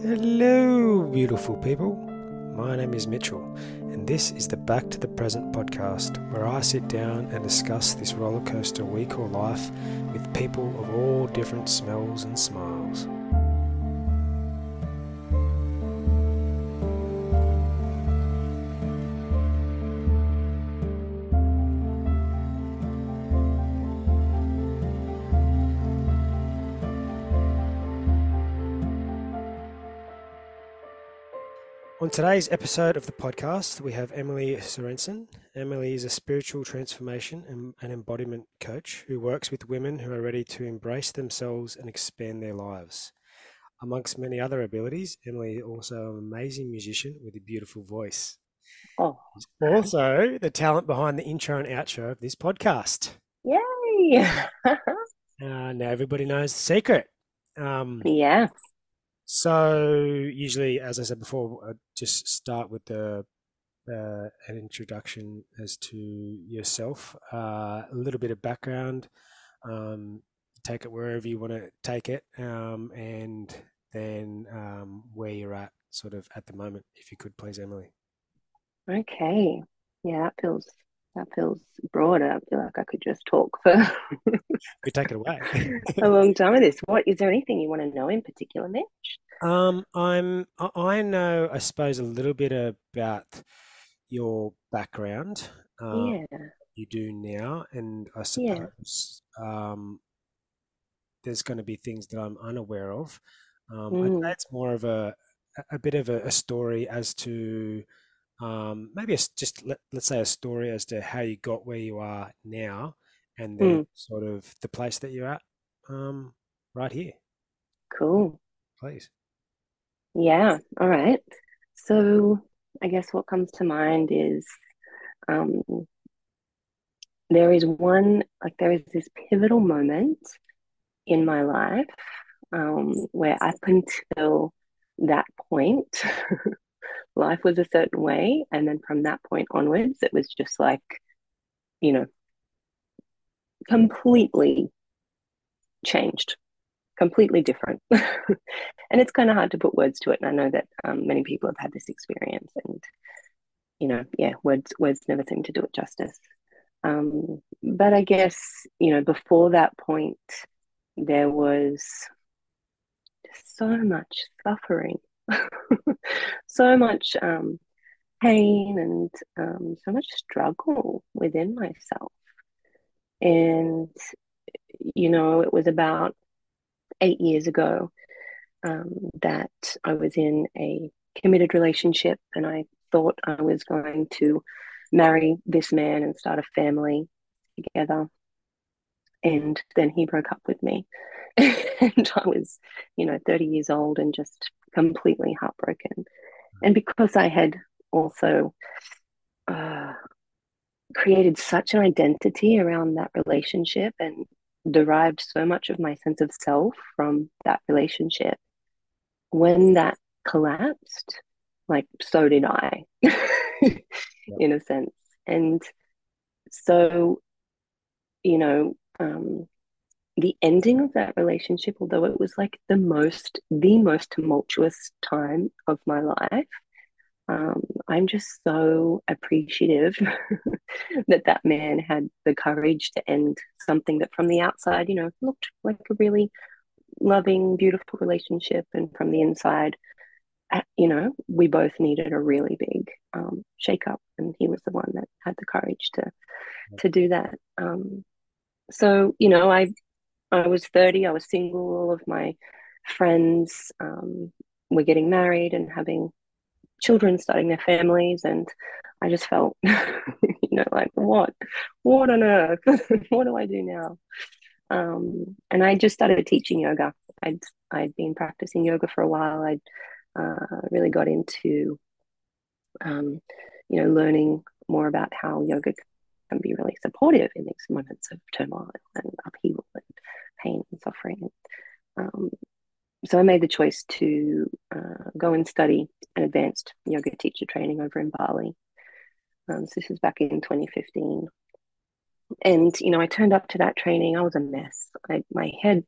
Hello, beautiful people. My name is Mitchell, and this is the Back to the Present podcast where I sit down and discuss this rollercoaster we call life with people of all different smells and smiles. Today's episode of the podcast, we have Emily Sorensen. Emily is a spiritual transformation and an embodiment coach who works with women who are ready to embrace themselves and expand their lives. Amongst many other abilities, Emily is also an amazing musician with a beautiful voice. Oh, Also, the talent behind the intro and outro of this podcast. yay! Uh, now everybody knows the secret. Um, yeah. So usually, as I said before, I just start with the uh, an introduction as to yourself, uh, a little bit of background, um, take it wherever you want to take it, um, and then um, where you're at, sort of at the moment, if you could, please, Emily. Okay. Yeah, that feels that feels broader. I feel like I could just talk for Could take it away. a long time with this. What is there anything you want to know in particular, Mitch? Um, I'm I know, I suppose, a little bit about your background. Um, Yeah. you do now, and I Yeah. suppose um, there's going to be things that I'm unaware of. Um, Mm, it's more of a a a bit of a, a story as to um, maybe it's just let, let's say a story as to how you got where you are now, and then mm, sort of the place that you're at um, right here, cool. please. Yeah. All right. So I guess what comes to mind is um, there is one, like there is this pivotal moment in my life um, where up until that point, life was a certain way. And then from that point onwards, it was just like, you know, completely changed, completely different. and it's kind of hard to put words to it. And I know that um, many people have had this experience. And, you know, yeah, words, words never seem to do it justice. Um, but I guess, you know, before that point, there was so much suffering, so much um, pain, and um, so much struggle within myself. And, you know, it was about eight years ago um, that I was in a committed relationship and I thought I was going to marry this man and start a family together. And then he broke up with me. and I was, you know, 30 years old and just completely heartbroken. And because I had also uh, created such an identity around that relationship and derived so much of my sense of self from that relationship, when that collapsed, like so did I, in a sense. And so, you know, um, the ending of that relationship, although it was like the most, the most tumultuous time of my life, um, I'm just so appreciative that that man had the courage to end something that from the outside, you know, looked like a really loving, beautiful relationship. And from the inside, uh, you know, we both needed a really big um, shake up. And he was the one that had the courage to, to do that. Um, so, you know, I, I was 30, I was single, all of my friends um, were getting married and having children starting their families and I just felt you know like what? What on earth? What do I do now? Um, and I just started teaching yoga. I'd I'd been practicing yoga for a while. I'd uh, really got into um, you know learning more about how yoga can be really supportive in these moments of turmoil and upheaval and pain and suffering um, so I made the choice to uh, go and study an advanced yoga teacher training over in Bali. Um, so this was back in 2015. And, you know, I turned up to that training. I was a mess. I, my head,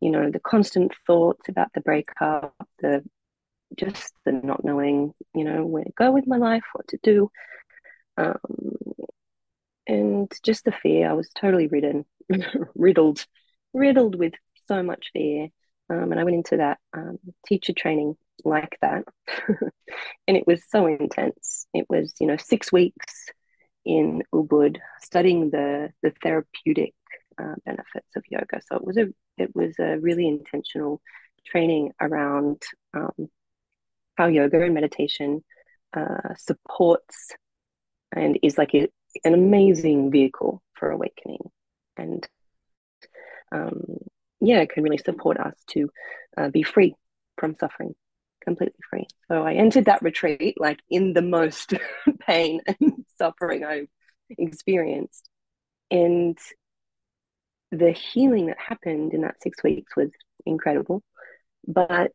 you know, the constant thoughts about the breakup, the just the not knowing, you know, where to go with my life, what to do. Um, and just the fear. I was totally ridden, riddled, riddled with so much fear. Um, and I went into that um, teacher training like that, and it was so intense. It was, you know, six weeks in Ubud studying the the therapeutic uh, benefits of yoga. So it was a it was a really intentional training around um, how yoga and meditation uh, supports and is like a, an amazing vehicle for awakening. And um, yeah it can really support us to uh, be free from suffering completely free. So i entered that retreat like in the most pain and suffering i've experienced. And the healing that happened in that six weeks was incredible. But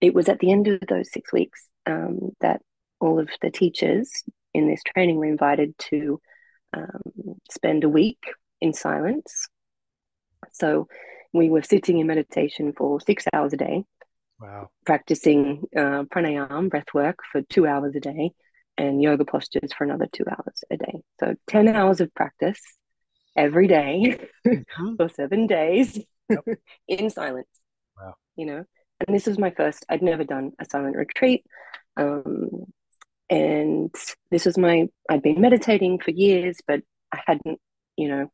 it was at the end of those six weeks um, that all of the teachers in this training we were invited to um, spend a week in silence. So we were sitting in meditation for six hours a day. Wow. Practicing uh, pranayama, breath work for two hours a day, and yoga postures for another two hours a day. So 10 hours of practice every day mm-hmm. for seven days yep. in silence. Wow. You know, and this was my first, I'd never done a silent retreat. Um, and this was my, I'd been meditating for years, but I hadn't, you know,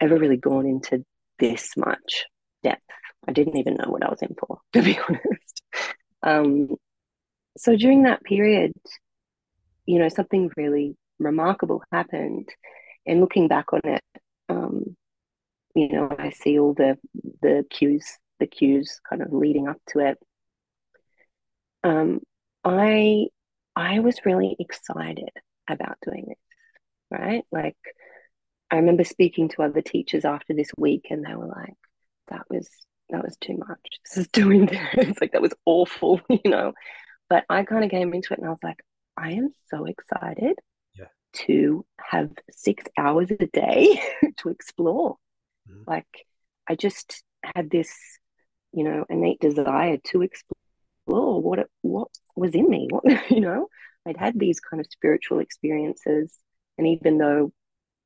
ever really gone into this much depth. I didn't even know what I was in for, to be honest. Um, so during that period, you know, something really remarkable happened. And looking back on it, um, you know, I see all the the cues, the cues kind of leading up to it. Um, I I was really excited about doing this, right? Like I remember speaking to other teachers after this week and they were like, that was that was too much. This is doing this. It's like that was awful, you know. But I kind of came into it and I was like, I am so excited yeah. to have six hours a day to explore. Mm-hmm. Like I just had this, you know, innate desire to explore what it, what was in me. What you know, I'd had these kind of spiritual experiences, and even though,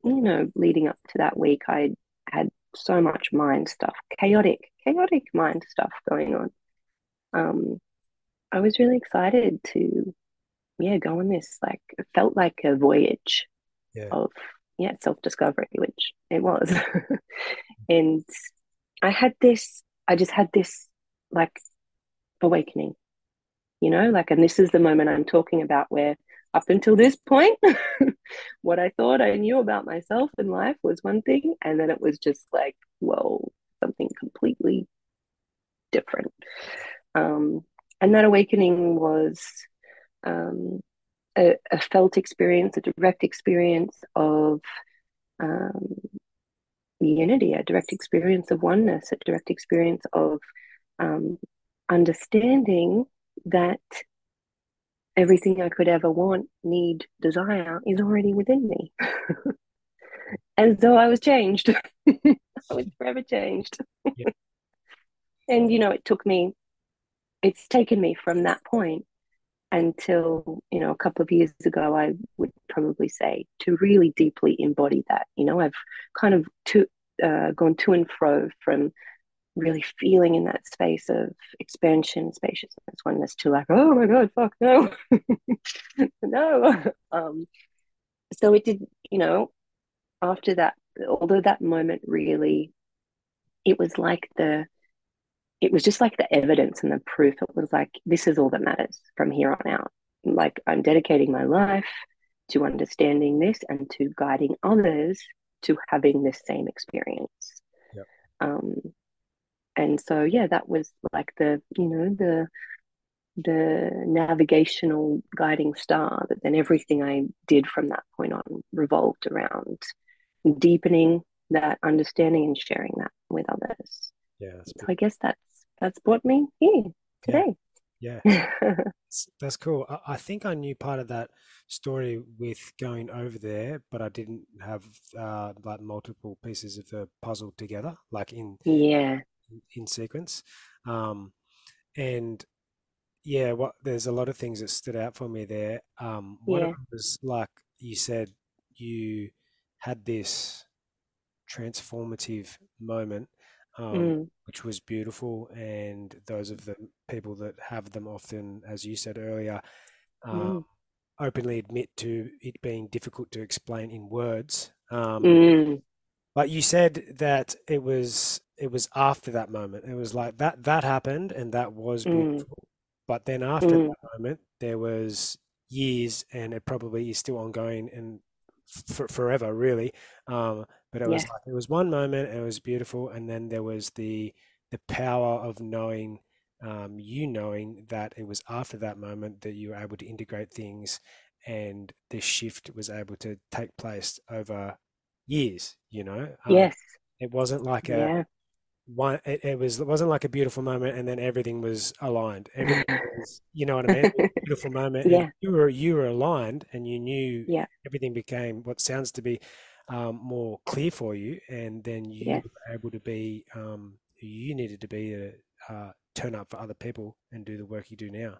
you know, leading up to that week, I had so much mind stuff, chaotic, chaotic mind stuff going on. Um, I was really excited to, yeah, go on this. Like, it felt like a voyage yeah. of yeah self discovery, which it was. and I had this. I just had this like awakening you know like and this is the moment i'm talking about where up until this point what i thought i knew about myself and life was one thing and then it was just like whoa something completely different. Um, and that awakening was um, a, a, felt experience a direct experience of um, unity a direct experience of oneness a direct experience of um, understanding that everything I could ever want, need, desire is already within me. and so I was changed. I was forever changed. and, you know, it took me, it's taken me from that point until, you know, a couple of years ago, I would probably say to really deeply embody that. You know, I've kind of to, uh, gone to and fro from really feeling in that space of expansion, spaciousness, oneness to like, oh my God, fuck, no, no. Um, so it did, you know, after that, although that moment really, it was like the, it was just like the evidence and the proof. It was like, this is all that matters from here on out. Like, I'm dedicating my life to understanding this and to guiding others to having this same experience. Yep. Um, and so yeah that was like the you know the the navigational guiding star that then everything i did from that point on revolved around deepening that understanding and sharing that with others. Yeah so i guess that's that's brought me here today. Yeah, yeah. that's, that's, cool. I, I, think i knew part of that story with going over there but i didn't have uh like multiple pieces of the puzzle together like in yeah in sequence. Um, and yeah, what there's a lot of things that stood out for me there. Um, one of Yeah. was like you said, you had this transformative moment, um, Mm, which was beautiful, and those of the people that have them often, as you said earlier, um, mm, openly admit to it being difficult to explain in words. Um, mm, but you said that it was it was after that moment. It was like that that happened and that was mm, beautiful. But then after mm. that moment, there was years, and it probably is still ongoing and for forever, really. Um, but it was like it was one moment, and it was beautiful, and then there was the the power of knowing, um, you knowing that it was after that moment that you were able to integrate things, and the shift was able to take place over years. You know, um, Yes. it wasn't like a Yeah. One it, it was it wasn't like a beautiful moment and then everything was aligned everything was you know what i mean it was a beautiful moment Yeah. you were you were aligned and you knew Yeah. everything became what sounds to be um, more clear for you and then you Yes. were able to be um, you needed to be to uh, turn up for other people and do the work you do now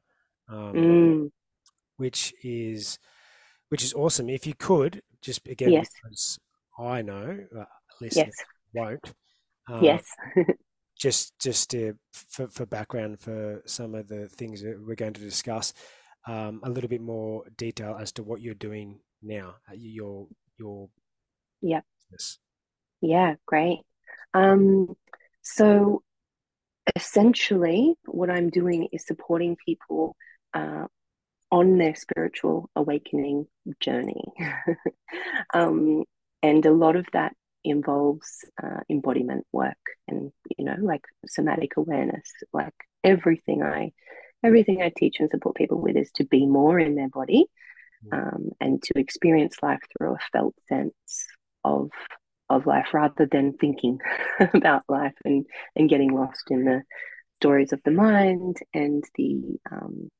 um, Mm. which is which is awesome if you could just again Yes. because i know uh, Yes. listeners won't um, Yes. just just to, for, for background for some of the things that we're going to discuss, um, a little bit more detail as to what you're doing now, your your Yeah. business. Yeah. Great. Um, so essentially, what I'm doing is supporting people uh, on their spiritual awakening journey. um, and a lot of that involves uh, embodiment work and, you know, like somatic awareness, like everything I. Everything I teach and support people with is to be more in their body Mm, um, and to experience life through a felt sense of of life rather than thinking about life and and getting lost in the stories of the mind and the um,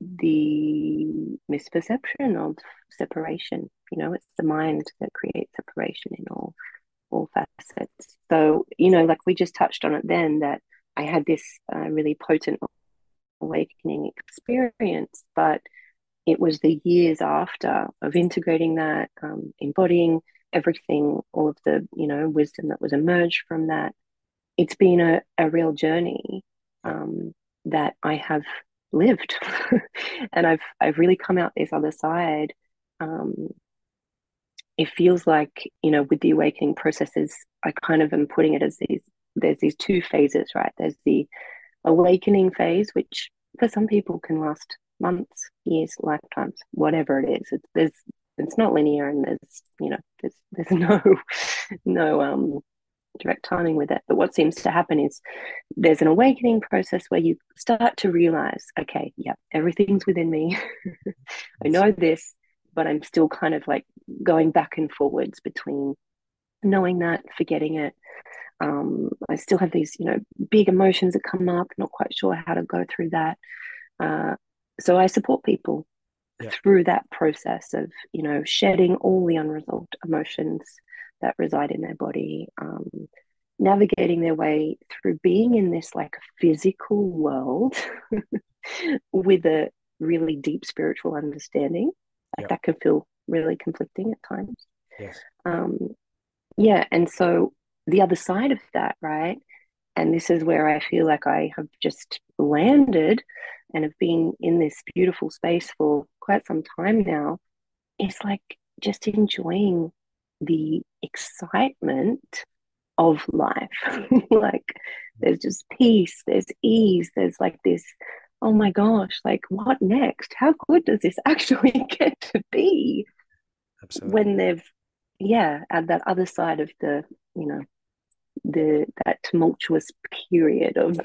the misperception of separation. You know, it's the mind that creates separation in all all facets. So, you know, like we just touched on it then, that I had this uh, really potent awakening experience, but it was the years after of integrating that, um, embodying everything, all of the, you know, wisdom that was emerged from that. It's been a, a real journey um, that I have lived. and I've I've really come out this other side. Um, it feels like, you know, with the awakening processes, I kind of am putting it as these there's these two phases, right? There's the awakening phase, which for some people can last months, years, lifetimes, whatever it is. It's there's it's not linear and there's you know there's there's no no um direct timing with it. But what seems to happen is there's an awakening process where you start to realize, okay, yeah, everything's within me. I know this, but I'm still kind of like going back and forwards between knowing that, forgetting it, um, I still have these, you know, big emotions that come up, not quite sure how to go through that. Uh, so I support people yeah, through that process of, you know, shedding all the unresolved emotions that reside in their body, um, navigating their way through being in this like physical world with a really deep spiritual understanding. Like yeah, that can feel really conflicting at times. yes, Um, yeah, and so the other side of that, right? And this is where I feel like I have just landed and have been in this beautiful space for quite some time now. It's like just enjoying the excitement of life. like there's just peace, there's ease, there's like this, oh my gosh, like what next? How good does this actually get to be absolutely. when they've, yeah, at that other side of the, you know, the that tumultuous period of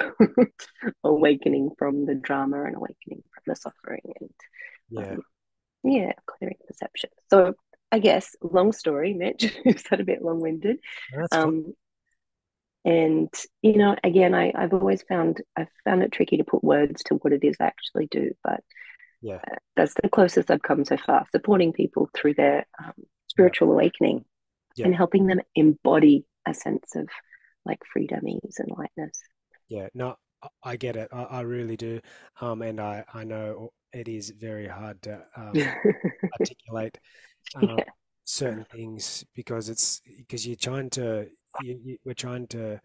awakening from the drama and awakening from the suffering and Yeah, um, yeah clearing perception so i guess long story mitch is that a bit long-winded that's fine. um, and you know again I, i've always found i've found it tricky to put words to what it is i actually do but Yeah, uh, that's the closest i've come so far supporting people through their um, yeah, spiritual awakening yeah, and helping them embody a sense of like freedom ease and lightness yeah. No, I get it. I, I really do. Um, and I, I know it is very hard to um, articulate um, yeah. certain things because it's because you're trying to you, you, we're trying to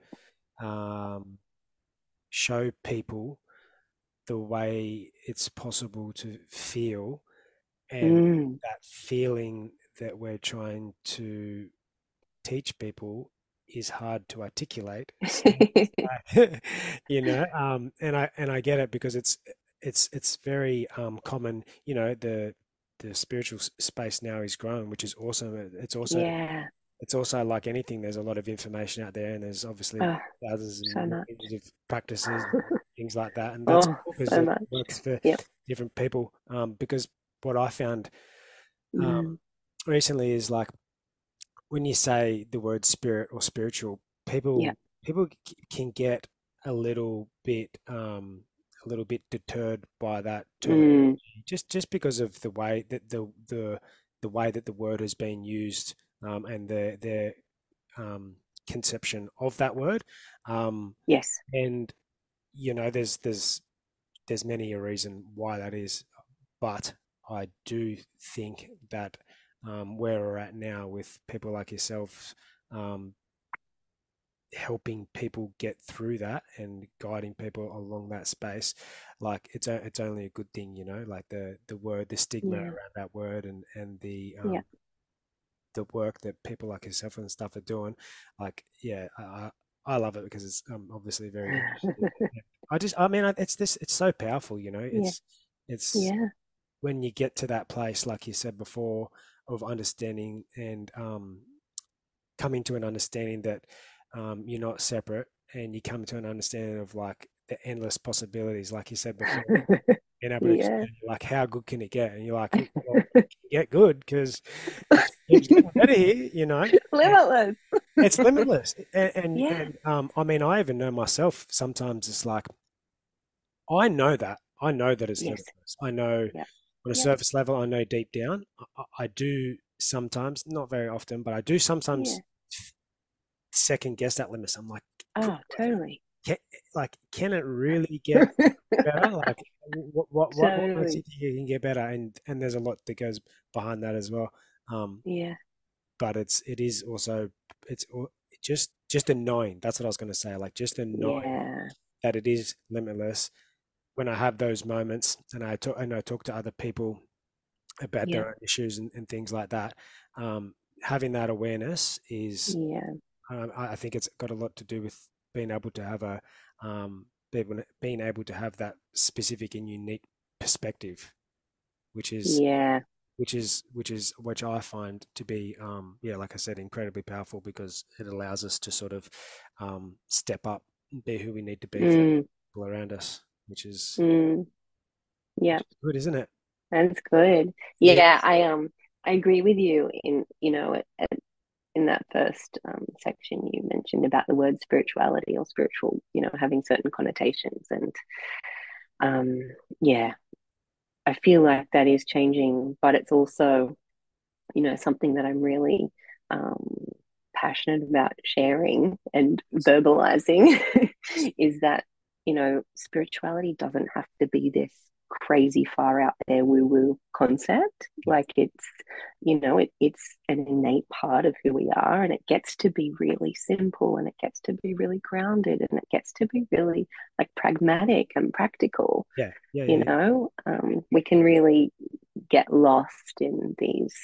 um, show people the way it's possible to feel and Mm. that feeling that we're trying to teach people is hard to articulate so you know um and i and i get it because it's it's it's very um common you know the the spiritual space now is growing which is awesome it's also Yeah. it's also like anything there's a lot of information out there and there's obviously Oh, thousands so of practices and things like that and that's Oh, because so it works for Yep. different people um because what i found um Mm. recently is like when you say the word spirit or spiritual, Yeah. people people c- can get a little bit um a little bit deterred by that Mm. just just because of the way that the the the way that the word has been used um and the their um conception of that word um Yes. and you know there's there's there's many a reason why that is but I do think that um, where we're at now with people like yourself um, helping people get through that and guiding people along that space, like it's a, it's only a good thing, you know. Like the the word, the stigma Yeah. around that word, and and the Yeah. um, the work that people like yourself and stuff are doing, like yeah, I I love it because it's um, obviously very I just, I mean, it's this, it's so powerful, you know. Yeah. It's it's Yeah. when you get to that place, like you said before, of understanding and um, coming to an understanding that um, you're not separate, and you come to an understanding of like the endless possibilities, like you said before, being able to Yeah. like how good can it get? And you're like, well, get good because it keeps better here, you know. Limitless. it's limitless, and and, Yeah. and um, I mean, I even know myself. Sometimes it's like I know that I know that it's Yes. limitless. I know Yep. on a surface level, I know deep down. I, I do sometimes, not very often, but I do sometimes Yeah. Second guess that limits. I'm like, Oh, totally. can, like, can it really get better? Like, what what what, what you think it can get better? And and there's a lot that goes behind that as well. Um, Yeah. but it's it is also it's just just a knowing. That's what I was going to say. Like just a knowing Yeah. that it is limitless. When I have those moments, and I talk and I talk to other people about Yeah. their own issues and, and things like that. Um, having that awareness is, Yeah. Um, I I think it's got a lot to do with being able to have a, um, being able to have that specific and unique perspective, which is Yeah. which is which is which I find to be um yeah like I said incredibly powerful because it allows us to sort of um step up and be who we need to be for Mm. people around us which is Mm. Yeah. good isn't it That's good. yeah Yeah, I um I agree with you in you know at, at, in that first um, section you mentioned about the word spirituality or spiritual you know having certain connotations and um yeah I feel like that is changing but it's also you know something that I'm really um passionate about sharing and verbalizing is that you know spirituality doesn't have to be this crazy far out there woo woo concept. Like it's you know it, it's an innate part of who we are and it gets to be really simple and it gets to be really grounded and it gets to be really like pragmatic and practical. Yeah. Yeah you yeah. know um, we can really get lost in these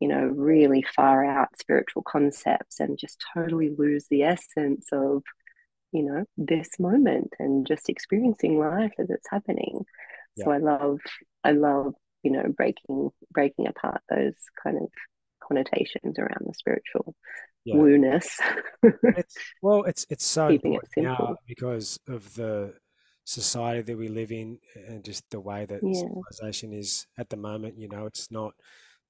you know really far out spiritual concepts and just totally lose the essence of you know this moment and just experiencing life as it's happening yeah. So i love i love you know breaking breaking apart those kind of connotations around the spiritual yeah. woo-ness it's well it's it's so keeping it simple. because of the society that we live in and just the way that yeah. civilization is at the moment you know it's not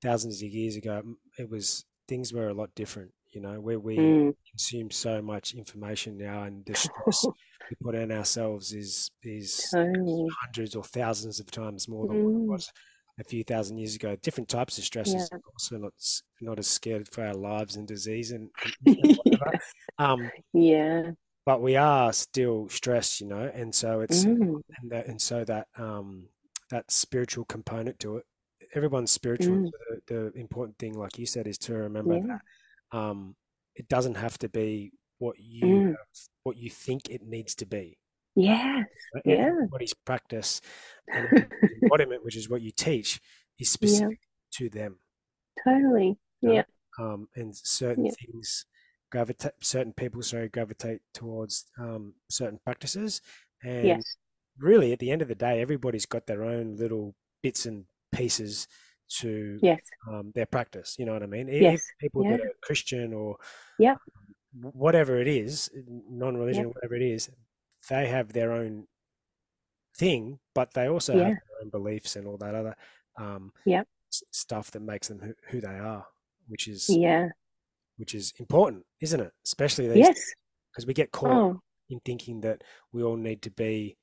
thousands of years ago it was things were a lot different you know where we mm. consume so much information now and the stress we put on ourselves is is totally hundreds or thousands of times more than what it mm. was a few thousand years ago different types of yeah stresses course we're not not as scared for our lives and disease and, and, and whatever um yeah but we are still stressed, you know, and so it's Mm, and that and so that um that spiritual component to it. Everyone's spiritual. mm, The, the important thing, like you said, is to remember yeah. that um it doesn't have to be what you Mm, what you think it needs to be. yes. right? E- Yeah. Everybody's practice and embodiment, which is what you teach, is Yeah. specific to them. Totally. Yeah. um, and certain Yeah. things gravitate certain people sorry gravitate towards um, certain practices and Yes. really at the end of the day everybody's got their own little bits and pieces to Yes. um, their practice you know what i mean Yes. even people Yeah. that are christian or Yep. w- whatever it is non-religion Yep. whatever it is they have their own thing but they also have their own beliefs and all that other um, Yep. s- stuff that makes them who, who they are which is Yeah. which is important, isn't it? Especially these Yes. because we get caught Oh. in thinking that we all need to be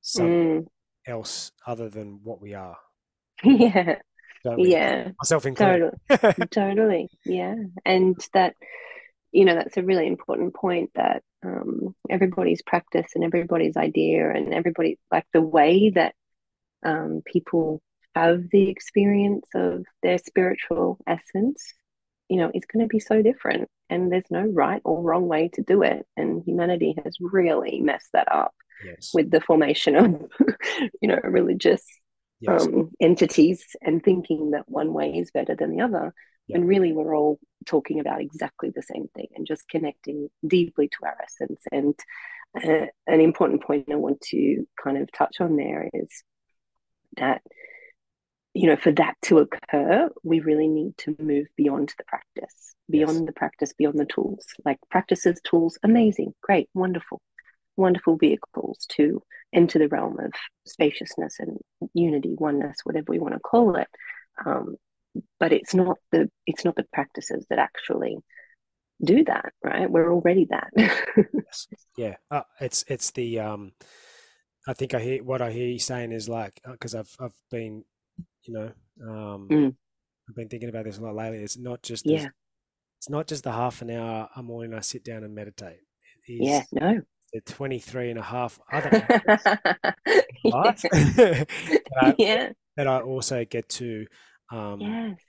something Mm. else other than what we are, Yeah. Yeah. Myself included. Totally. Totally. Yeah. And that, you know, that's a really important point that um, everybody's practice and everybody's idea and everybody, like the way that um, people have the experience of their spiritual essence, you know, is going to be so different. And there's no right or wrong way to do it. And humanity has really messed that up yes. with the formation of, you know, religious yes. um, entities and thinking that one way is better than the other. Yeah. And really, we're all talking about exactly the same thing and just connecting deeply to our essence. And uh, an important point I want to kind of touch on there is that, you know, for that to occur, we really need to move beyond the practice, beyond Yes. the practice, beyond the tools. Like practices, tools, amazing, great, wonderful, wonderful vehicles to enter the realm of spaciousness and unity, oneness, whatever we want to call it. Um, but it's not the it's not the practices that actually do that, right? We're already that. yes. Yeah. Uh, it's it's the um. I think I hear what I hear you saying is like because I've I've been, you know, um, Mm. I've been thinking about this a lot lately. It's not just yeah, it's not just the half an hour a morning I sit down and meditate. It is yeah, no. The 23 and a half other life that, I, yeah, that I also get to um, yes,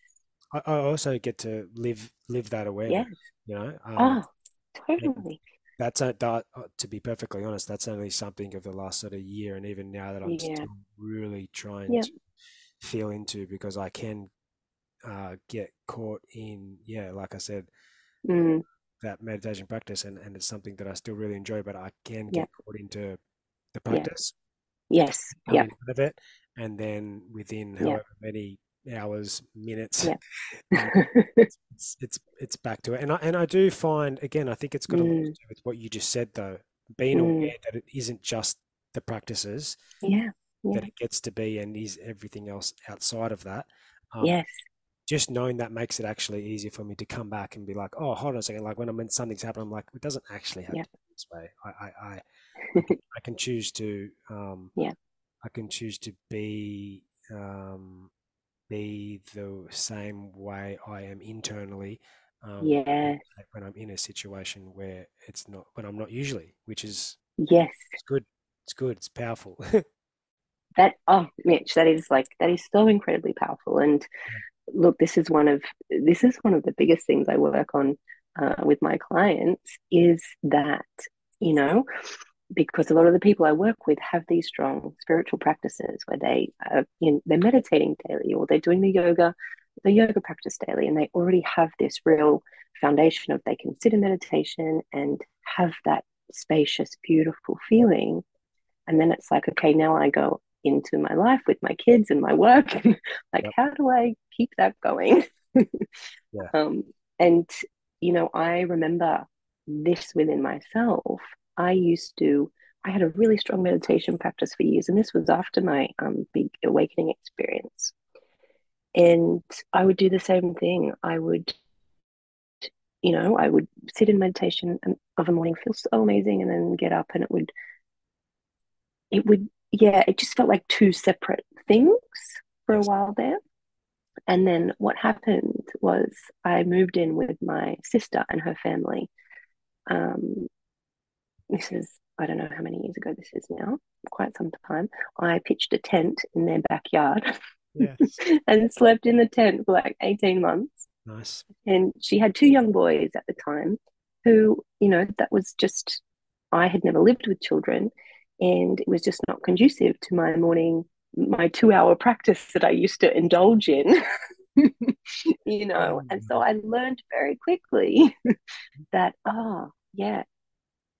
I, I also get to live live that awareness yeah. you know um, Oh, totally. that's a, that, uh, to be perfectly honest that's only something of the last sort of year and even now that I'm Yeah, still really trying yeah, to feel into because I can uh, get caught in yeah like I said mm, that meditation practice and, and it's something that I still really enjoy but I can yeah, get caught into the yeah, practice yes, yeah, of it, and then within yeah, however many hours, minutes, yeah. um, it's it's it's back to it. And I and I do find again, I think it's got a lot to mm, do with what you just said, though, being mm, aware that it isn't just the practices yeah, that it gets to be, and is everything else outside of that. Um, yes, just knowing that makes it actually easier for me to come back and be like, oh, hold on a second. Like when I'm in something's happening, I'm like, it doesn't actually have yeah, to be this way. I I I, I can choose to um yeah, I can choose to be um, be the same way I am internally um, when, when I'm in a situation where it's not when I'm not usually, which is yes. it's good. It's good. It's powerful. That, oh, Mitch, that is like, that is so incredibly powerful. And look, this is one of, this is one of the biggest things I work on uh, with my clients is that, you know, because a lot of the people I work with have these strong spiritual practices where they are, know, they're meditating daily or they're doing the yoga, the yoga practice daily, and they already have this real foundation of they can sit in meditation and have that spacious, beautiful feeling. And then it's like, okay, now I go into my life with my kids and my work. like, Yep. how do I keep that going? Yeah. um, and you know, I remember this within myself. I used to, I had a really strong meditation practice for years, and this was after my um, big awakening experience. And I would do the same thing. I would, you know, I would sit in meditation of a morning, feel so amazing, and then get up, and it would, it would, yeah, it just felt like two separate things for a while there. And then what happened was I moved in with my sister and her family. Um, this is I don't know how many years ago this is now, quite some time. I pitched a tent in their backyard yes. and slept in the tent for like 18 months. Nice. And she had two young boys at the time who, you know, that was just, I had never lived with children and it was just not conducive to my morning, my two hour practice that I used to indulge in. you know, and so I learned very quickly that, oh, yeah,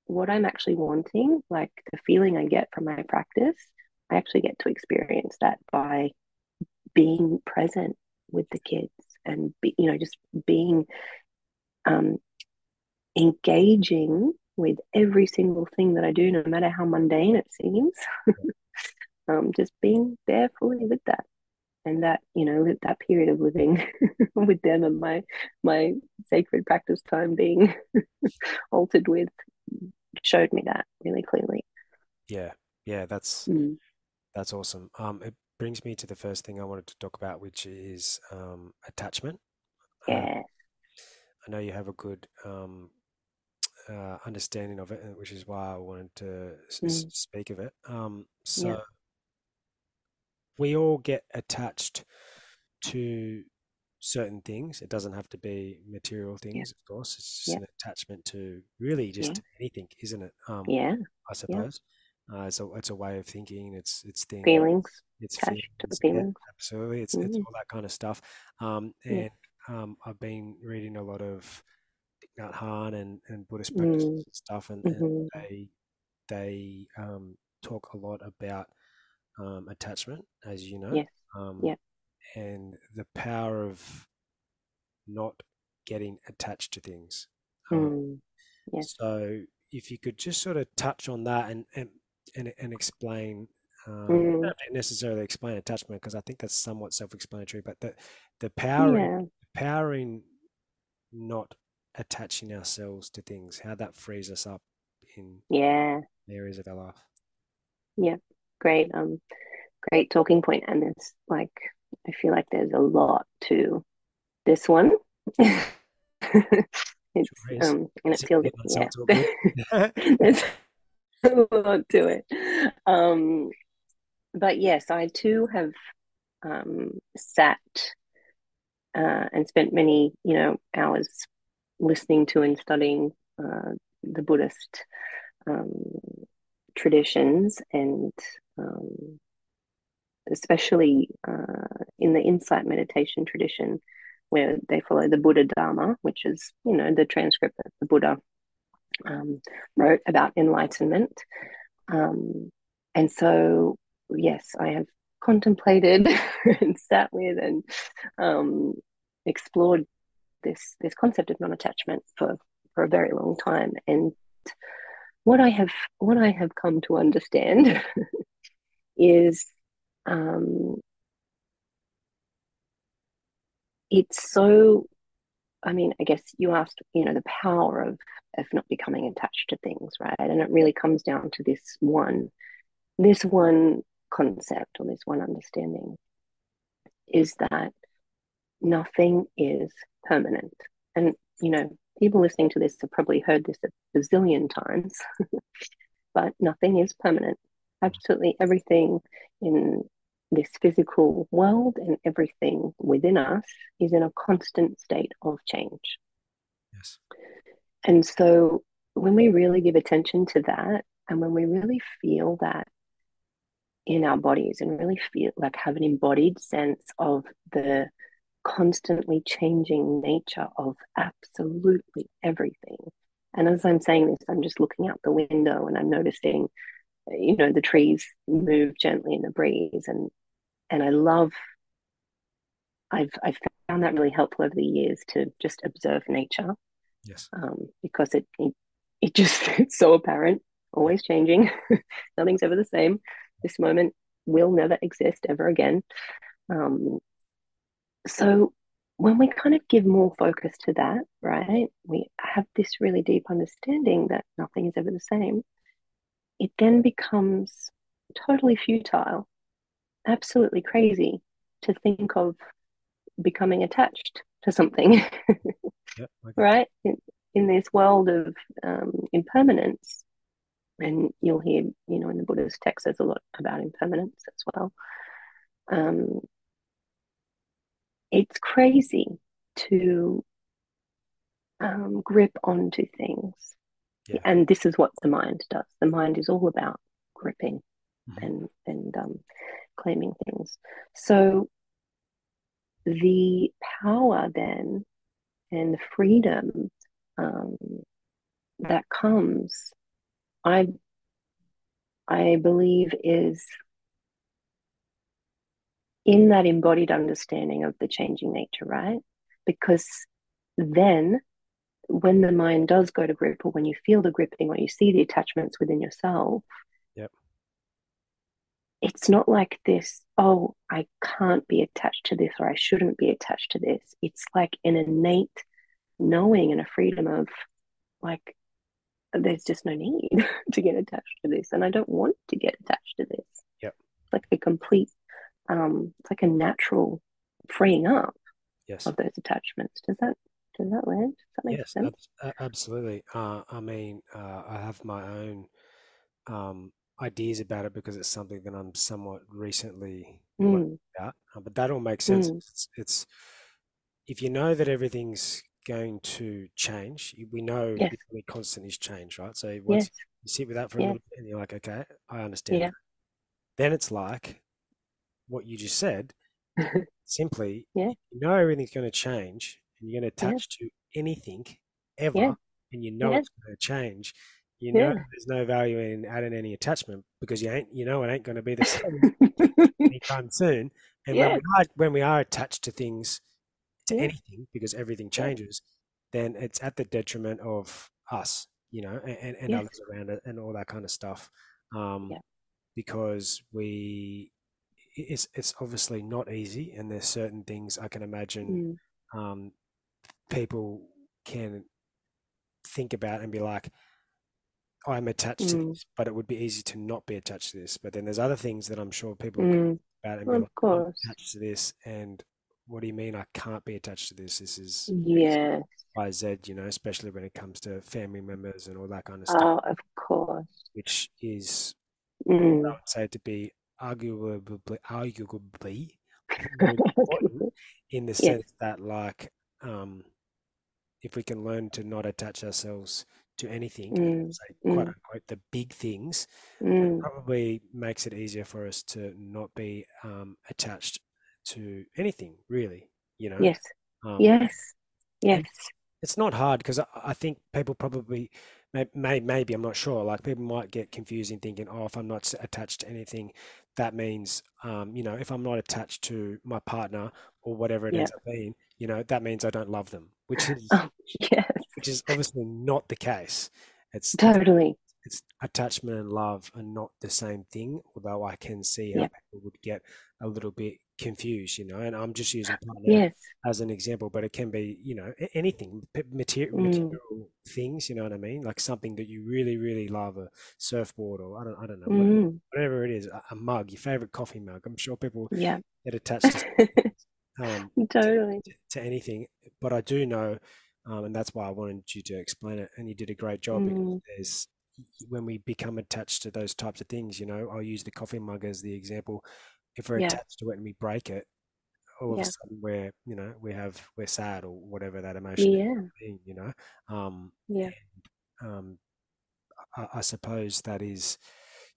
what I'm actually wanting, like the feeling I get from my practice, I actually get to experience that by being present with the kids and be, you know just being um, engaging with every single thing that I do, no matter how mundane it seems. um, just being there fully with that, and that you know that period of living with them and my my sacred practice time being altered with showed me that really clearly. Yeah, yeah, that's mm. that's awesome. Um, it brings me to the first thing I wanted to talk about, which is um, attachment. Yeah. Um, I know you have a good um, uh, understanding of it, which is why I wanted to mm. speak of it. Um, so yeah. we all get attached to certain things. It doesn't have to be material things, yeah. of course. It's just yeah. an attachment to really just anything, isn't it? Um, yeah. I suppose. Uh, it's a it's a way of thinking. It's it's things. Feelings. It's feelings. to the feelings. Absolutely. It's mm-hmm. it's all that kind of stuff. Um, and um, I've been reading a lot of Nhat Hanh and, and Buddhist practices mm. and stuff, and, mm-hmm. and they they um, talk a lot about um, attachment, as you know. Yes. Um, yeah. And the power of not getting attached to things. Um, mm. Yes. So if you could just sort of touch on that and, and and, and explain um, mm. not necessarily explain attachment because I think that's somewhat self-explanatory, but the the power yeah. powering not attaching ourselves to things, how that frees us up in yeah areas of our life. Yeah, great, um, great talking point. and it's like I feel like there's a lot to this one. it's um, and it feels yeah. there's a lot to it. Um, but yes, I too have um, sat uh, and spent many, you know, hours listening to and studying uh, the Buddhist um, traditions, and um, especially uh, in the insight meditation tradition, where they follow the Buddha Dharma, which is, you know, the transcript that the Buddha um, wrote about enlightenment. Um, and so yes, I have contemplated and sat with and um, explored this this concept of non-attachment for for a very long time. And what I have what I have come to understand is um, it's so I mean, I guess you asked, you know, the power of of not becoming attached to things, right? And it really comes down to this one, this one concept or this one understanding is that nothing is permanent. And, you know, people listening to this have probably heard this a bazillion times, but nothing is permanent. Absolutely everything in this physical world and everything within us is in a constant state of change. Yes. And so when we really give attention to that and when we really feel that in our bodies and really feel like have an embodied sense of the constantly changing nature of absolutely everything. And as I'm saying this, I'm just looking out the window and I'm noticing, you know, the trees move gently in the breeze. And and I love I've I've found that really helpful over the years to just observe nature. Yes. Um, because it, it it just it's so apparent, always changing. Nothing's ever the same this moment will never exist ever again. Um, so when we kind of give more focus to that, right, we have this really deep understanding that nothing is ever the same. It then becomes totally futile, absolutely crazy to think of becoming attached to something, right? In, in, this world of um, impermanence, and you'll hear, you know, in the Buddhist text, there's a lot about impermanence as well. Um, it's crazy to um, grip onto things. Yeah. And this is what the mind does. The mind is all about gripping Mhm. and and um, claiming things. So the power then and the freedom um, that comes, I I believe is in that embodied understanding of the changing nature, right? Because then when the mind does go to grip or when you feel the gripping or you see the attachments within yourself, Yep. it's not like this, oh, I can't be attached to this or I shouldn't be attached to this. It's like an innate knowing and a freedom of like, there's just no need to get attached to this. And I don't want to get attached to this. Yep. Like a complete, um, it's like a natural freeing up Yes. of those attachments. Does that does that land? Does that make Yes, sense? abs- a- absolutely. Uh, I mean, uh, I have my own um, ideas about it because it's something that I'm somewhat recently Mm, about. Uh, but that all makes sense. mm, It's, it's if you know that everything's going to change, we know yes, the constant is change, right? So once yes, you sit with that for a little bit and you're like, okay, I understand yeah. Then it's like what you just said, simply, yeah, you know everything's going to change and you're going to yeah, attach to anything yeah, ever, and you know yeah, it's going to change, you know yeah. there's no value in adding any attachment because you ain't, you know, it ain't going to be the same anytime soon. And when we are when we are attached to things, to yeah, anything, because everything yeah, changes, then it's at the detriment of us, you know, and, and, others around it and all that kind of stuff. Um, yeah, because we it's it's obviously not easy, and there's certain things I can imagine mm, um, people can think about and be like, I'm attached to mm, this, but it would be easy to not be attached to this. But then there's other things that I'm sure people can mm. think about and be Of like, course. attached to this, and what do you mean I can't be attached to this? This is Yeah. Y, Z, you know, especially when it comes to family members and all that kind of stuff, Oh, of course. which is Mm. I would say to be arguably arguably important in the Yes. sense that like um if we can learn to not attach ourselves to anything Mm, say quote mm, unquote the big things mm. probably makes it easier for us to not be um attached to anything really you know Yes. um Yes. Yes. it's not hard because I, I think people probably may, may maybe I'm not sure like people might get confused in thinking oh if I'm not attached to anything that means um you know if I'm not attached to my partner or whatever it Yeah. ends up being you know that means I don't love them which is Oh, yes. which is obviously not the case it's Totally. it's attachment and love are not the same thing, although I can see how Yeah. people would get a little bit confused, you know. And I'm just using partner Yes. as an example, but it can be, you know, anything, material, Mm, material things, you know what I mean? Like something that you really, really love, a surfboard or I don't, I don't know, mm. whatever it is, a, a mug, your favorite coffee mug. I'm sure people Yeah. get attached to um, Totally. to, to anything, but I do know, um, and that's why I wanted you to explain it, and you did a great job because Mm. there's when we become attached to those types of things, you know, I'll use the coffee mug as the example. If we're Yeah. attached to it and we break it, all of a sudden we're, you know, we have we're sad or whatever that emotion Yeah. being, you know. Um, Yeah. and um, I, I suppose that is,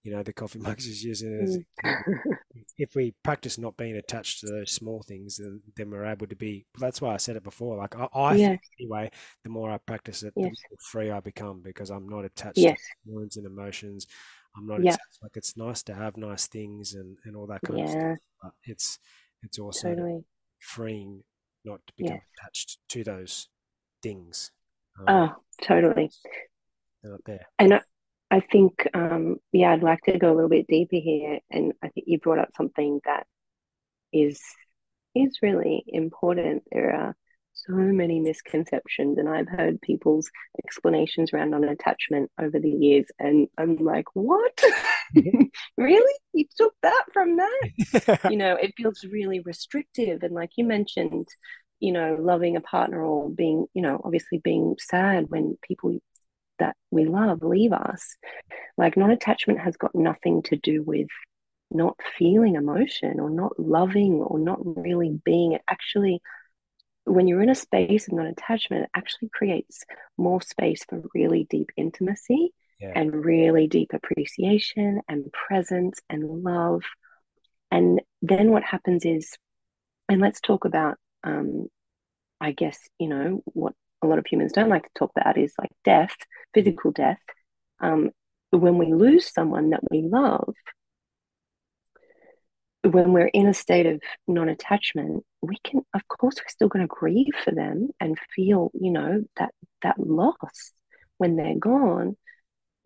you know, the coffee mug's is using it as Mm. If we practice not being attached to those small things, then, then we're able to be. That's why I said it before. Like I, I think anyway, the more I practice it, the Yes. more free I become because I'm not attached to Yes. feelings and emotions. I'm not Yeah. attached. Like it's nice to have nice things and and all that kind of stuff, but it's it's also Totally. freeing not to become attached to those things. Um, Oh, totally. not there. And I, I think, um, yeah, I'd like to go a little bit deeper here. And I think you brought up something that is is really important. There are so many misconceptions, and I've heard people's explanations around non-attachment over the years, and I'm like, what? Really? You took that from that? You know, it feels really restrictive. And like you mentioned, you know, loving a partner or being, you know, obviously being sad when people that we love leave us. Like non attachment has got nothing to do with not feeling emotion or not loving or not really being. It actually, when you're in a space of non attachment, it actually creates more space for really deep intimacy yeah. and really deep appreciation and presence and love. And then what happens is, and let's talk about, um, I guess, you know, what a lot of humans don't like to talk about is like death, physical death. Um, when we lose someone that we love, when we're in a state of non-attachment, we can, of course, we're still going to grieve for them and feel, you know, that that loss when they're gone.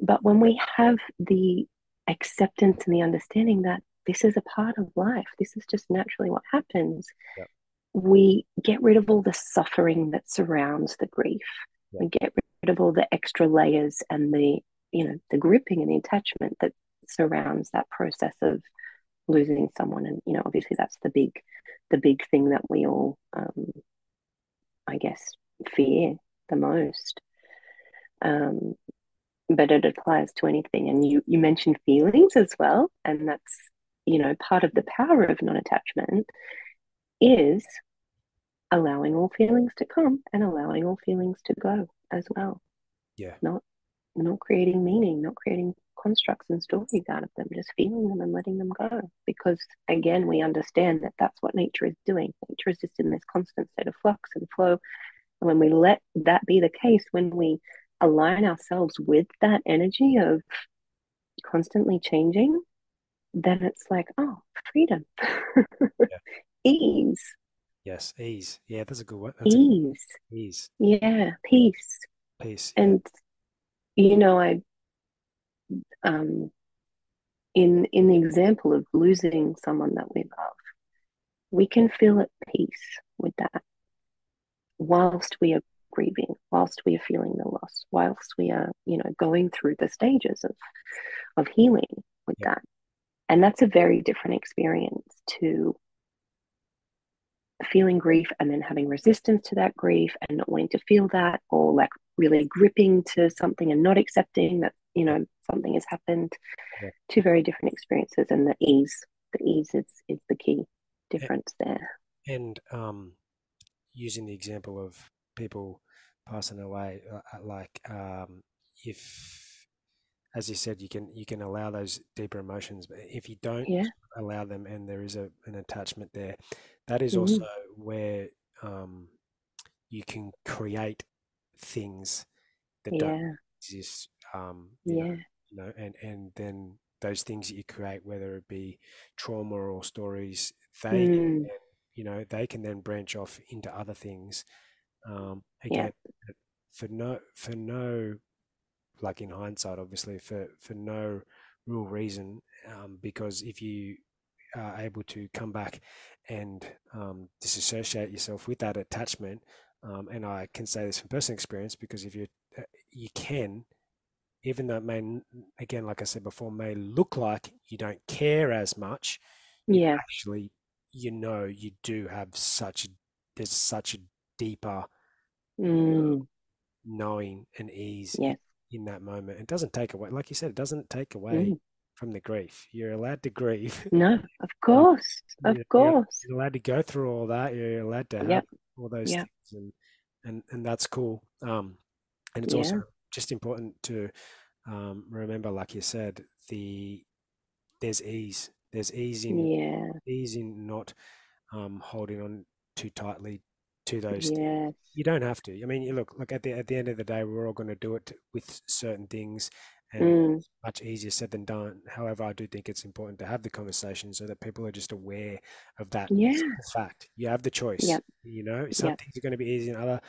But when we have the acceptance and the understanding that this is a part of life, this is just naturally what happens, yep. we get rid of all the suffering that surrounds the grief. Yep. We get rid of all the extra layers and the, you know, the gripping and the attachment that surrounds that process of losing someone. And, you know, obviously that's the big, the big thing that we all, um, I guess, fear the most. Um, but it applies to anything. And you you mentioned feelings as well, and that's you know part of the power of non-attachment is allowing all feelings to come and allowing all feelings to go as well. Yeah. Not not creating meaning, not creating constructs and stories out of them, just feeling them and letting them go. Because again, we understand that that's what nature is doing. Nature is just in this constant state of flux and flow. And when we let that be the case, when we align ourselves with that energy of constantly changing, then it's like, oh, freedom, yeah. ease. Yes, ease. Yeah, that's a good one. That's ease. ease. Yeah, peace. Peace. Yeah. You know, I um in in the example of losing someone that we love, we can feel at peace with that whilst we are grieving, whilst we are feeling the loss, whilst we are, you know, going through the stages of of healing with yeah. that. And that's a very different experience to feeling grief and then having resistance to that grief and not wanting to feel that or like really gripping to something and not accepting that you know something has happened yeah. two very different experiences and the ease the ease is is the key difference and, there and um using the example of people passing away uh, uh, like um, if as you said you can you can allow those deeper emotions but if you don't yeah. allow them and there is a, an attachment there that is mm-hmm. also where um, you can create things that yeah. don't exist um, you yeah know, you know and and then those things that you create whether it be trauma or stories they mm. you know they can then branch off into other things um, again, yeah. for no for no like in hindsight, obviously for for no real reason, um, because if you are able to come back and um, disassociate yourself with that attachment, um, and I can say this from personal experience because if you uh, you can, even though it may again, like I said before, may look like you don't care as much, yeah, actually, you know, you do have such a, there's such a deeper mm. knowing and ease yes. in that moment. It doesn't take away, like you said, it doesn't take away mm. from the grief. You're allowed to grieve. No, of course, of you're, course. You're allowed to go through all that. You're allowed to have yep. All those yep. things, and and and that's cool. Um, and it's yeah. also just important to um, remember, like you said, the there's ease. There's ease in yeah. ease in not um, holding on too tightly to those yes. you don't have to i mean you look look at the at the end of the day we're all going to do it with certain things and mm. much easier said than done however i do think it's important to have the conversation so that people are just aware of that yeah. fact you have the choice yep. you know some yep. things are going to be easy and other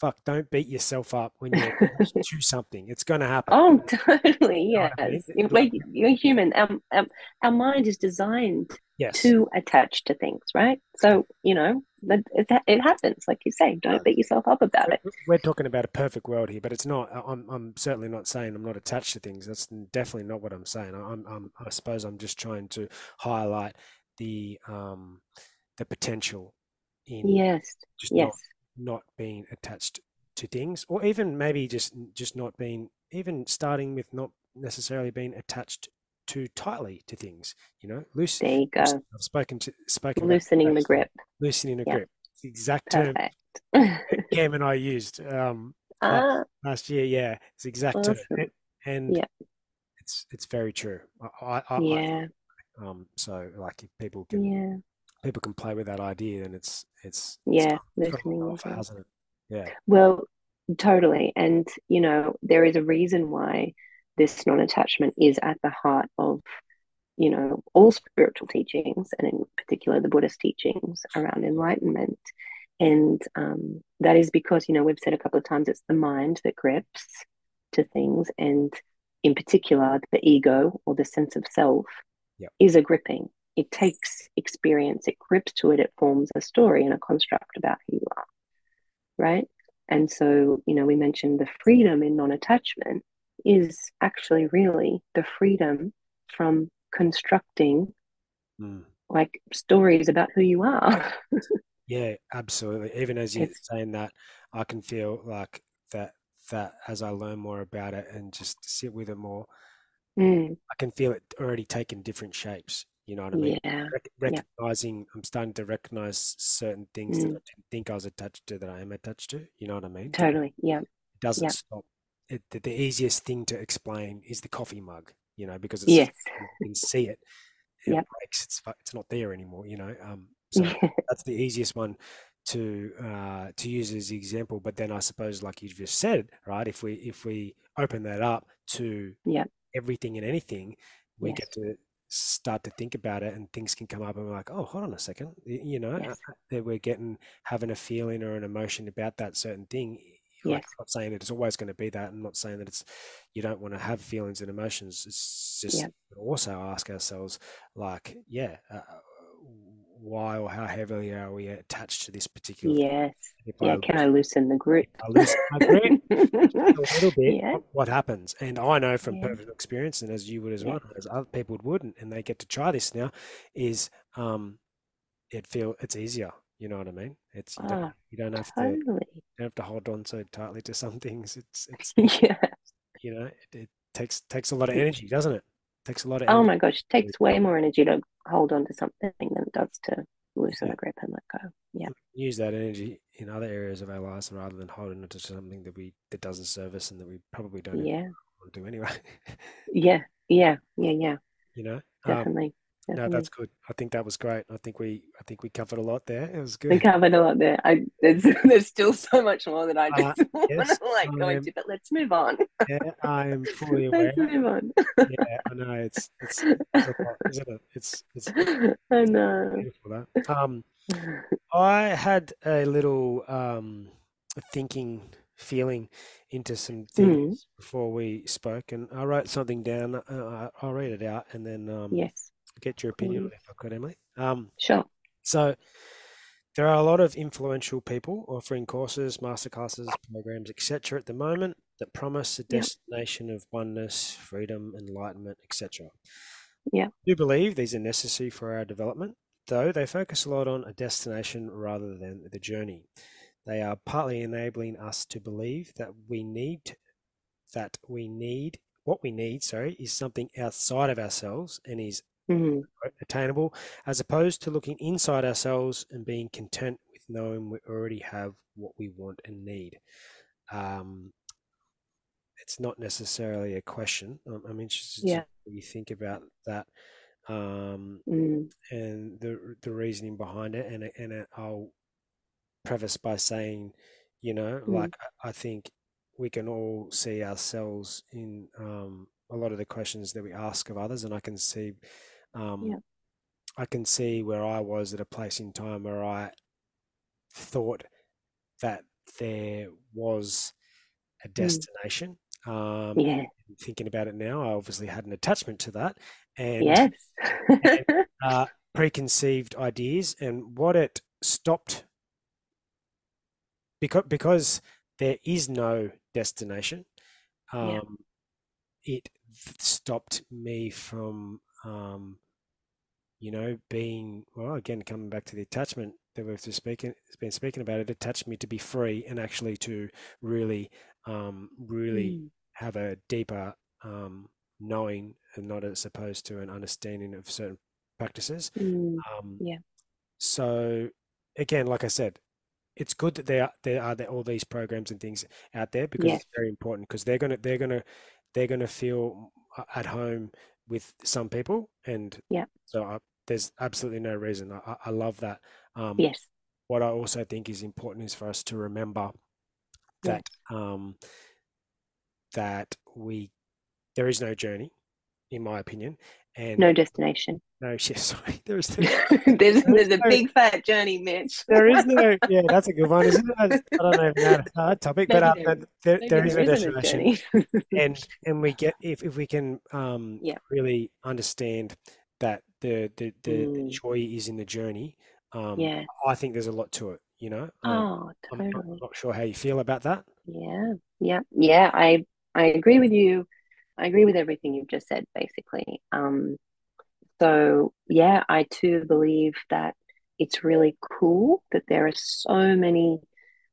fuck, don't beat yourself up when you do something. It's going to happen. Oh, totally. Yes. You know you're human. Um, um, our mind is designed yes. to attach to things, right? So, you know, it, it happens, like you say. Don't beat yourself up about it. We're talking about a perfect world here, but it's not. I'm, I'm certainly not saying I'm not attached to things. That's definitely not what I'm saying. I'm, I'm I suppose I'm just trying to highlight the um, the potential in yes, yes. Not, being attached to things or even maybe just just not being even starting with not necessarily being attached too tightly to things. You know, loose. There you go. I've spoken to spoken Loosening the grip. loosening the grip. The exact term Perfect. Cam and I used um, ah, last year. Yeah, it's exact term, Awesome. It- and Yeah. it's it's very true. I, I, I, I yeah, um, so like if people can yeah, people can play with that idea, then it's it's yeah. it's got a Loosening lot the off, hasn't it? Yeah. Well, totally. And, you know, there is a reason why this non attachment is at the heart of, you know, all spiritual teachings, and in particular the Buddhist teachings around enlightenment. And um, that is because, you know, we've said a couple of times it's the mind that grips to things. And in particular, the ego or the sense of self Yep. is a gripping. It takes experience, it grips to it, it forms a story and a construct about who you are. Right. And so, you know, we mentioned the freedom in non attachment is actually really the freedom from constructing Mm. like stories about who you are. Yeah, absolutely. Even as you're It's- saying that, I can feel like that that as I learn more about it and just sit with it more, Mm, I can feel it already taking different shapes. You know what I mean? yeah. Rec- recognizing, I'm starting to recognize certain things that Mm. I didn't think I was attached to that I am attached to. You know what I mean? Totally. Yeah. it doesn't yeah. stop. It, the, the easiest thing to explain is the coffee mug, you know, because it's Yes. you can see it. and Yep. Breaks. It's it's not there anymore. You know. Um. So that's the easiest one to uh, to use as the example. But then I suppose, like you just said, right? If we if we open that up to Yep. everything and anything, we Yes. get to start to think about it, and things can come up, and we're like, oh, hold on a second, you know, Yes. uh, that we're getting having a feeling or an emotion about that certain thing. Like, Yes. I'm not saying that it's always going to be that. I'm not saying that it's you don't want to have feelings and emotions. It's just Yep. also ask ourselves, like, yeah, uh, why or how heavily are we attached to this particular? Yes. Yeah. I, Can I loosen the grip? I lose my grip a little bit, Yeah. what, happens? And I know from Yeah. personal experience, and as you would as Yeah. well, as other people would, and, they get to try this now, is um, it feel it's easier. You know what I mean? It's you don't, Ah, you don't have to totally. you don't have to hold on so tightly to some things. It's it's Yeah. you know it, it takes takes a lot of energy, doesn't it? Takes a lot of Oh my gosh, it takes way more energy to hold on to something than it does to loosen Yeah. the grip and let go. Yeah. Use that energy in other areas of our lives rather than holding on to something that we that doesn't serve us and that we probably don't Yeah. want to do anyway. Yeah. Yeah. Yeah. Yeah. you know. Um, Definitely. no, that's good. I think that was great. I think we I think we covered a lot there. It was good. We covered a lot there. I there's there's still so much more that I Uh, just want yes, to like go into, but let's move on. Yeah, I am fully aware. Let's move on. Yeah, I know it's it's, it's a lot, isn't it? It's it's I know. beautiful that. Um, I had a little um thinking feeling into some things before we spoke, and I wrote something down. Uh, I- I'll read it out and then um Yes. Get your opinion on Please. if I could, Emily. Um, Sure. So there are a lot of influential people offering courses, masterclasses, programs, etc. at the moment that promise a Yeah. destination of oneness, freedom, enlightenment, etc. Yeah. I do believe these are necessary for our development, though they focus a lot on a destination rather than the journey. They are partly enabling us to believe that we need that we need what we need, sorry, is something outside of ourselves and is Mhm. attainable, as opposed to looking inside ourselves and being content with knowing we already have what we want and need. Um, it's not necessarily a question. I'm, I'm interested Yeah. to what you think about that um, Mm. and the the reasoning behind it. And and it, I'll preface by saying, you know, Mm. like I I think we can all see ourselves in um, a lot of the questions that we ask of others, and I can see, um, Yeah. I can see where I was at a place in time where I thought that there was a Mm. destination. Um, Yeah. thinking about it now, I obviously had an attachment to that, and Yes. uh, preconceived ideas and what it stopped because because there is no destination Yeah. um, it stopped me from um, you know being well again coming back to the attachment that we've just speaking been speaking about it attached me to be free and actually to really um, really Mm. have a deeper um, knowing and not as opposed to an understanding of certain practices. Mm, Um, yeah. so again, like I said, it's good that there are, there are there, all these programs and things out there because Yes. it's very important because they're gonna they're gonna they're gonna feel uh, at home with some people, and Yeah. so I, there's absolutely no reason. I, I- love that. Um, Yes. what I also think is important is for us to remember that um, that we there is no journey, in my opinion, and No destination. no, yes, sorry, there is there's there's a no- big fat journey, Mitch. there is no yeah, that's a good one, isn't it? I don't know if that's a hard topic, but Maybe uh, there- there, there is no a destination, and and we get if if we can um Yeah. really understand that the the the, Mm. joy is in the journey. Um, yeah. I think there's a lot to it. You know, um, Oh, I'm, I'm not sure how you feel about that. Yeah. Yeah. Yeah. I I agree with you. I agree with everything you've just said, basically. Um, so yeah, I too believe that it's really cool that there are so many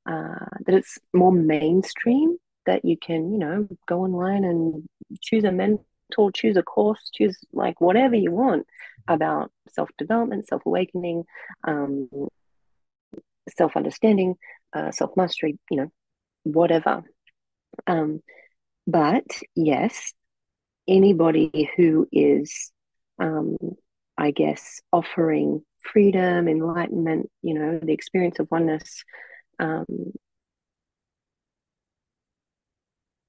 uh, that it's more mainstream that you can, you know, go online and choose a mentor, choose a course, choose like whatever you want about self development, self awakening, um, self understanding, uh, self mastery, you know, whatever. Um, but yes, anybody who is, um, I guess, offering freedom, enlightenment, you know, the experience of oneness, um,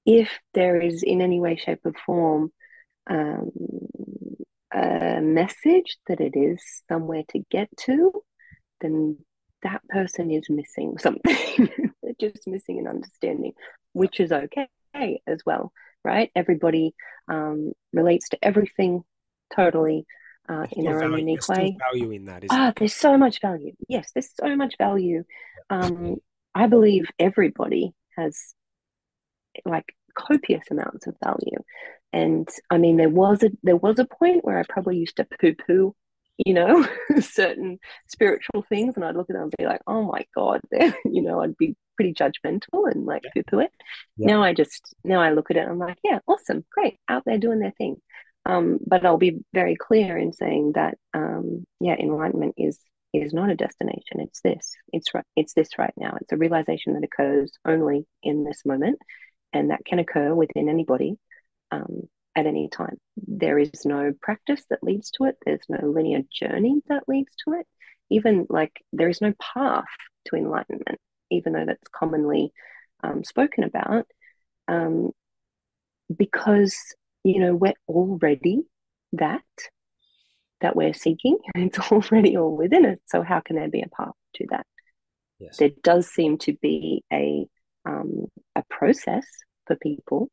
if there is in any way, shape, or form um, a message that it is somewhere to get to, then that person is missing something. They're just missing an understanding, which is okay as well, right? Everybody um, relates to everything totally uh, in their own unique way. value in that, isn't Ah, there's so much value. Yes, there's so much value. Um, I believe everybody has like copious amounts of value. And I mean, there was a there was a point where I probably used to poo poo, you know, certain spiritual things, and I'd look at them and be like, "Oh my god," you know, I'd be pretty judgmental and like poo poo it. Yeah. Now I just now I look at it, and I'm like, "Yeah, awesome, great, out there doing their thing." Um, but I'll be very clear in saying that, um, yeah, enlightenment is is not a destination. It's this. It's right. It's this right now. It's a realization that occurs only in this moment, and that can occur within anybody um, at any time. There is no practice that leads to it. There's no linear journey that leads to it. Even like there is no path to enlightenment, even though that's commonly um, spoken about, um, because you know we're already that that we're seeking. It's already all within us. So how can there be a path to that? Yes. There does seem to be a um, a process for people,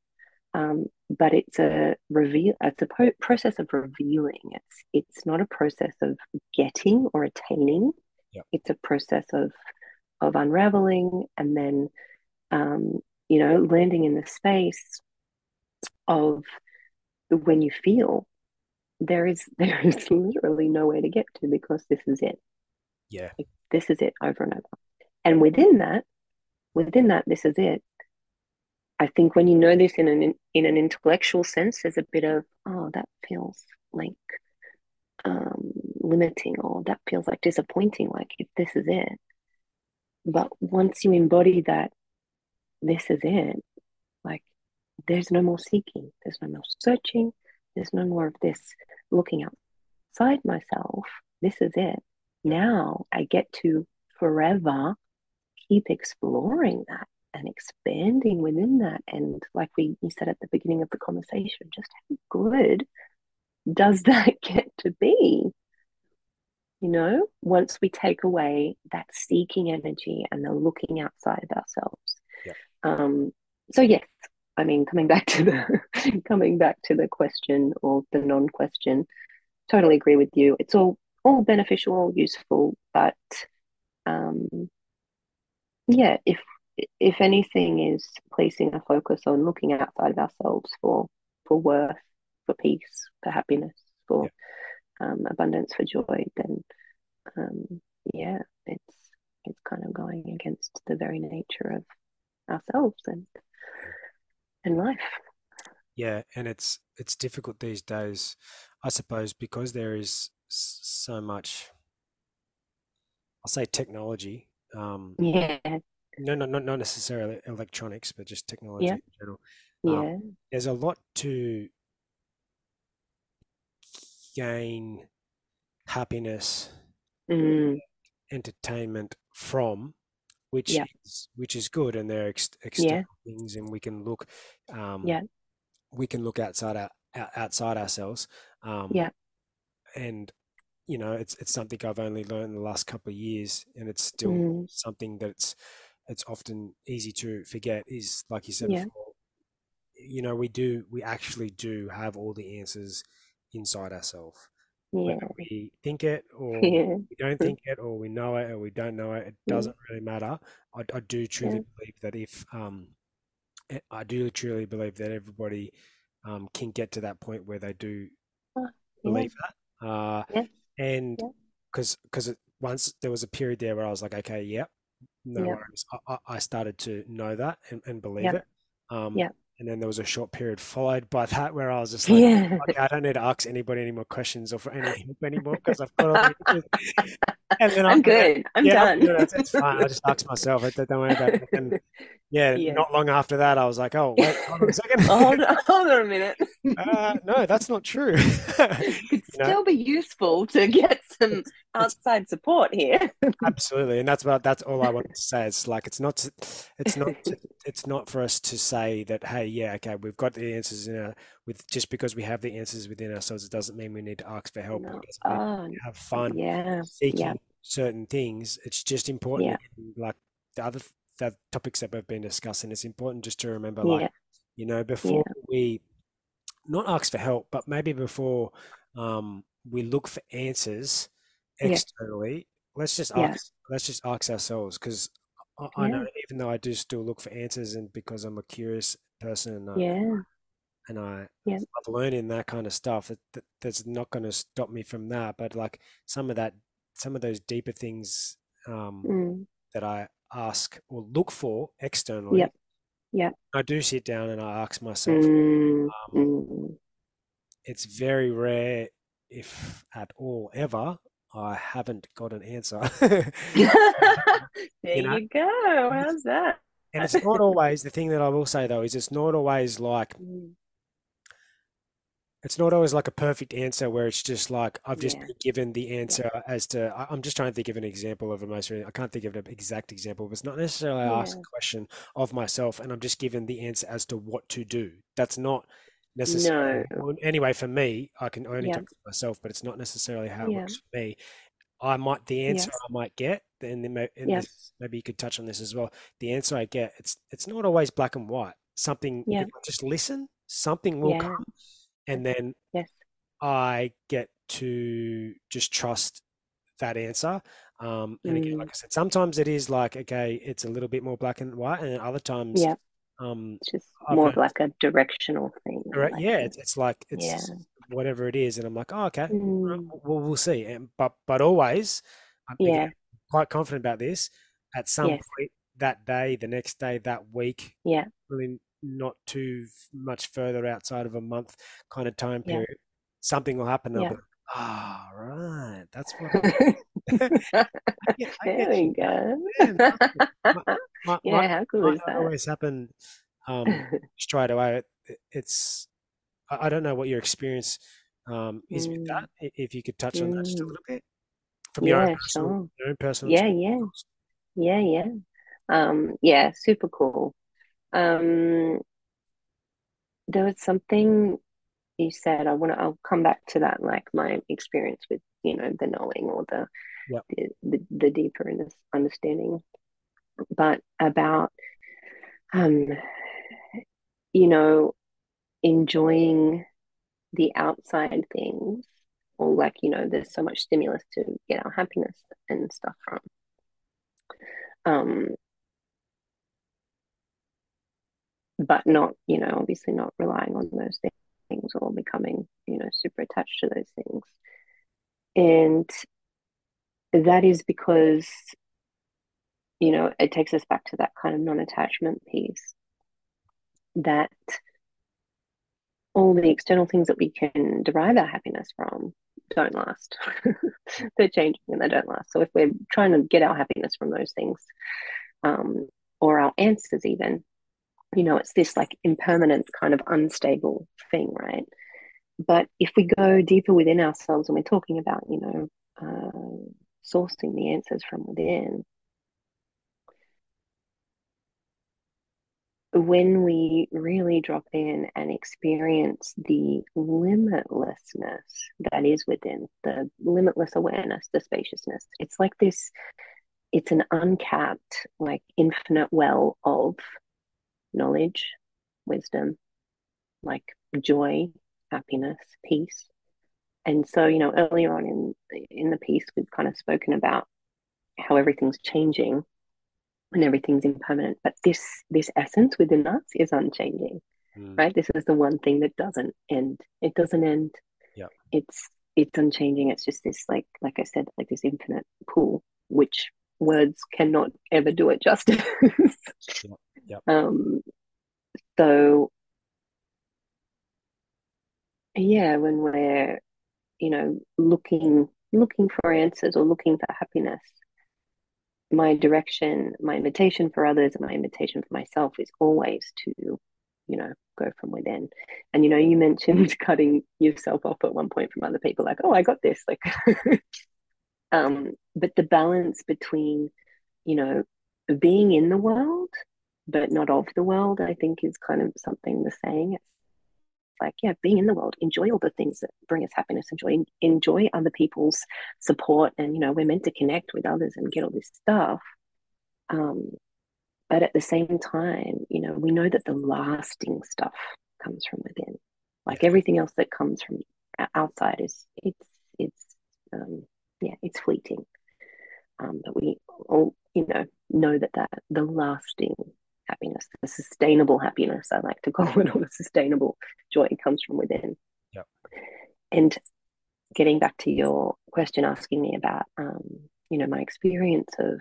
um, but it's a reveal. It's a po- process of revealing. It's it's not a process of getting or attaining. Yep. It's a process of of unraveling and then um, you know landing in the space of when you feel there is there is literally nowhere to get to because this is it Yeah. this is it over and over and within that within that this is it i think when you know this in an in an intellectual sense there's a bit of oh that feels like um limiting or that feels like disappointing like if this is it. But once you embody that this is it like there's no more seeking there's no more searching there's no more of this looking outside myself this is it. Now i get to forever keep exploring that and expanding within that. And like we you said at the beginning of the conversation just how good does that get to be? You know once we take away that seeking energy and the looking outside of ourselves. Yeah. um so yes i mean coming back to the coming back to the question or the non-question totally agree with you. It's all all beneficial all useful but um yeah if if anything is placing a focus on looking outside of ourselves for for worth for peace for happiness for um, abundance for joy then um yeah it's it's kind of going against the very nature of ourselves and and life. Yeah, and it's it's difficult these days, I suppose, because there is so much, I'll say technology. Um, Yeah, no, no, not not necessarily electronics, but just technology yeah, in general. Um, yeah. there's a lot to gain happiness, Mm, entertainment from, which yeah, is which is good, and there are ex yeah, things, and we can look, um, yeah, we can look outside our outside ourselves, um, yeah. and you know, it's it's something I've only learned in the last couple of years, and it's still Mm, something that's it's often easy to forget. Is like you said yeah, before, you know, we do we actually do have all the answers inside ourselves. Whether yeah, we think it or yeah, we don't think it, or we know it or we don't know it, it doesn't really matter. I, I do truly believe that if um, eh, I do truly believe that everybody um, can get to that point where they do believe that. Uh, yeah, and because because once there was a period there where I was like, okay, yep, no yeah, worries. I, I started to know that and, and believe yeah, it. Um, yeah, and then there was a short period followed by that where I was just like, yeah. okay, I don't need to ask anybody any more questions or for any help anymore because I've got all the. And then I, I'm good. I'm yeah, I'm done. good. It's, it's fine. I just ask myself. I don't worry about it. And yeah, Yeah. not long after that, I was like, oh, wait, hold on a second. Hold on, hold on a minute. uh, no, that's not true. It could You know, still be useful to get some outside support here. absolutely, and that's what that's all I wanted to say. It's like it's not it's not it's not for us to say that hey, yeah, okay, we've got the answers in our with just because we have the answers within ourselves, it doesn't mean we need to ask for help No. it doesn't mean Oh, have fun yeah, yeah, seeking certain things. It's just important, yeah, like the other the topics that we've been discussing. It's important just to remember, like you know, yeah, before we not ask for help, but maybe before um, we look for answers yeah, externally, let's just yeah, ask. Let's just ask ourselves because I, I know even though I do still look for answers, and because I'm a curious person and I yeah, and I yeah. love learning that kind of stuff, that, that that's not going to stop me from that. But like some of that, some of those deeper things um, Mm, that I ask or look for externally, yep, Yeah. I do sit down and I ask myself. Mm, Um, mm. it's very rare, if at all ever, I haven't got an answer. There You know, you go. How's that? and it's not always the thing that I will say though is it's not always like Mm, it's not always like a perfect answer where it's just like I've just Yeah, been given the yeah, answer as to I'm just trying to think of an example of a most I can't think of an exact example, but it's not necessarily I ask a question of myself and I'm just given the answer as to what to do. That's not necessarily No. anyway for me. I can only Yeah, talk to myself, but it's not necessarily how it yeah, works for me. I might the answer yes, I might get, and then and yeah, this maybe you could touch on this as well. The answer I get, it's it's not always black and white. Something yeah, just listen, something will yeah, come, and then yes, I get to just trust that answer. Um, and again, like mm, I said, sometimes it is like okay, it's a little bit more black and white, and other times, yeah. um, It's just I've more of like a directional thing, right, like yeah, it's, it's like yeah, it's whatever it is, and I'm like, oh, okay, mm, well, we'll see. And but but always, I'm again yeah, quite confident about this. At some yes, point that day, the next day, that week, yeah, really not too much further outside of a month kind of time yeah, period, something will happen. Yeah. ah, right, that's what. I get, I There we go. Yeah. Might, might, might, Yeah, how cool is that? always happen um, straight away. It, it's, I, I don't know what your experience um, is with Mm, that. If you could touch on that just a mm, little bit from your own personal, sure. your own personal Yeah, yeah, yeah, yeah. Um, yeah, super cool. Um, there was something you said, I want to, I'll come back to that, like my experience with, you know, the knowing or the Yep. the, the, the deeper in this understanding, but about um, you know, enjoying the outside things, or like, you know, there's so much stimulus to get our happiness and stuff from. Um, but not, you know, obviously not relying on those things or becoming, you know, super attached to those things. And that is because, you know, it takes us back to that kind of non attachment piece that all the external things that we can derive our happiness from don't last. They're changing and they don't last. So if we're trying to get our happiness from those things, um, or our answers even, you know, it's this like impermanent kind of unstable thing, right? But if we go deeper within ourselves and we're talking about, you know, uh, sourcing the answers from within, when we really drop in and experience the limitlessness that is within, the limitless awareness, the spaciousness, it's like this, it's an uncapped, like infinite well of knowledge, wisdom, like joy, happiness, peace. And so, you know, earlier on in in the piece, we've kind of spoken about how everything's changing and everything's impermanent but this this essence within us is unchanging mm. right this is the one thing that doesn't end it doesn't end yeah it's it's unchanging it's just this like like i said like this infinite pool which words cannot ever do it justice yeah. Yeah. um so yeah when we're you know looking looking for answers or looking for happiness my direction, my invitation for others, and my invitation for myself is always to, you know, go from within. And you know, you mentioned cutting yourself off at one point from other people, like, oh, I got this, like, um, but the balance between, you know, being in the world but not of the world, I think is kind of something the saying. It's like yeah being in the world enjoy all the things that bring us happiness enjoy enjoy other people's support and you know we're meant to connect with others and get all this stuff. Um but at the same time you know we know that the lasting stuff comes from within. Like everything else that comes from outside is it's it's um yeah it's fleeting. Um but we all you know know that that the lasting happiness, the sustainable happiness, I like to call it, or the sustainable joy comes from within. Yep. And getting back to your question, asking me about, um, you know, my experience of,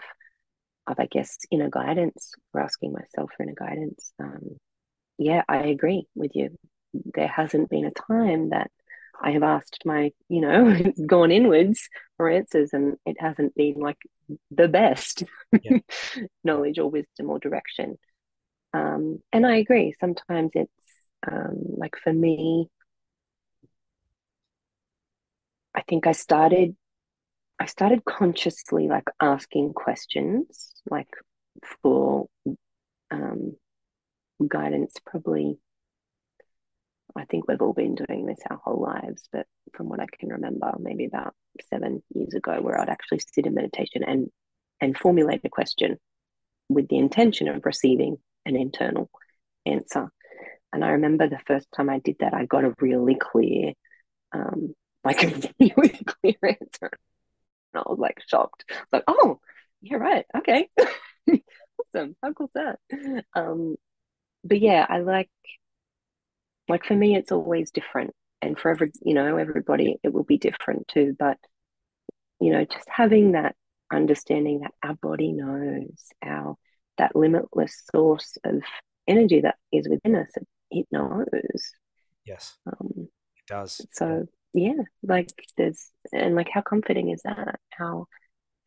of I guess, inner guidance, or asking myself for inner guidance. Um, yeah, I agree with you. There hasn't been a time that I have asked my, you know, gone inwards for answers, and it hasn't been like the best yeah. knowledge or wisdom or direction. Um, and I agree. Sometimes it's um, like for me, I think I started I started consciously like asking questions like for um, guidance probably I think we've all been doing this our whole lives, but from what I can remember, maybe about seven years ago, where I'd actually sit in meditation and and formulate a question with the intention of receiving an internal answer. And I remember the first time I did that, I got a really clear, um, like a really clear answer. And I was like shocked. like, oh, yeah, right. Okay. awesome. How cool is that? Um, but yeah, I like, like for me, it's always different. And for every, you know, everybody, it will be different too. But, you know, just having that understanding that our body knows, our that limitless source of energy that is within us. It, knows. Yes. Um, it does. So yeah, like there's and like how comforting is that? How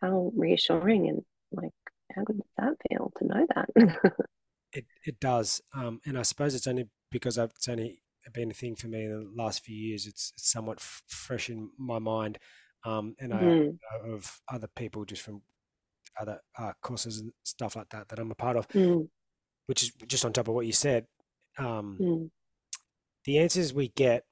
how reassuring and like how good does that feel to know that? it it does. Um, and I suppose it's only because I've, it's only been a thing for me in the last few years. It's, it's somewhat f- fresh in my mind. Um, and I mm. know of other people just from other uh, courses and stuff like that that I'm a part of, mm. which is just on top of what you said. Um, mm. The answers we get,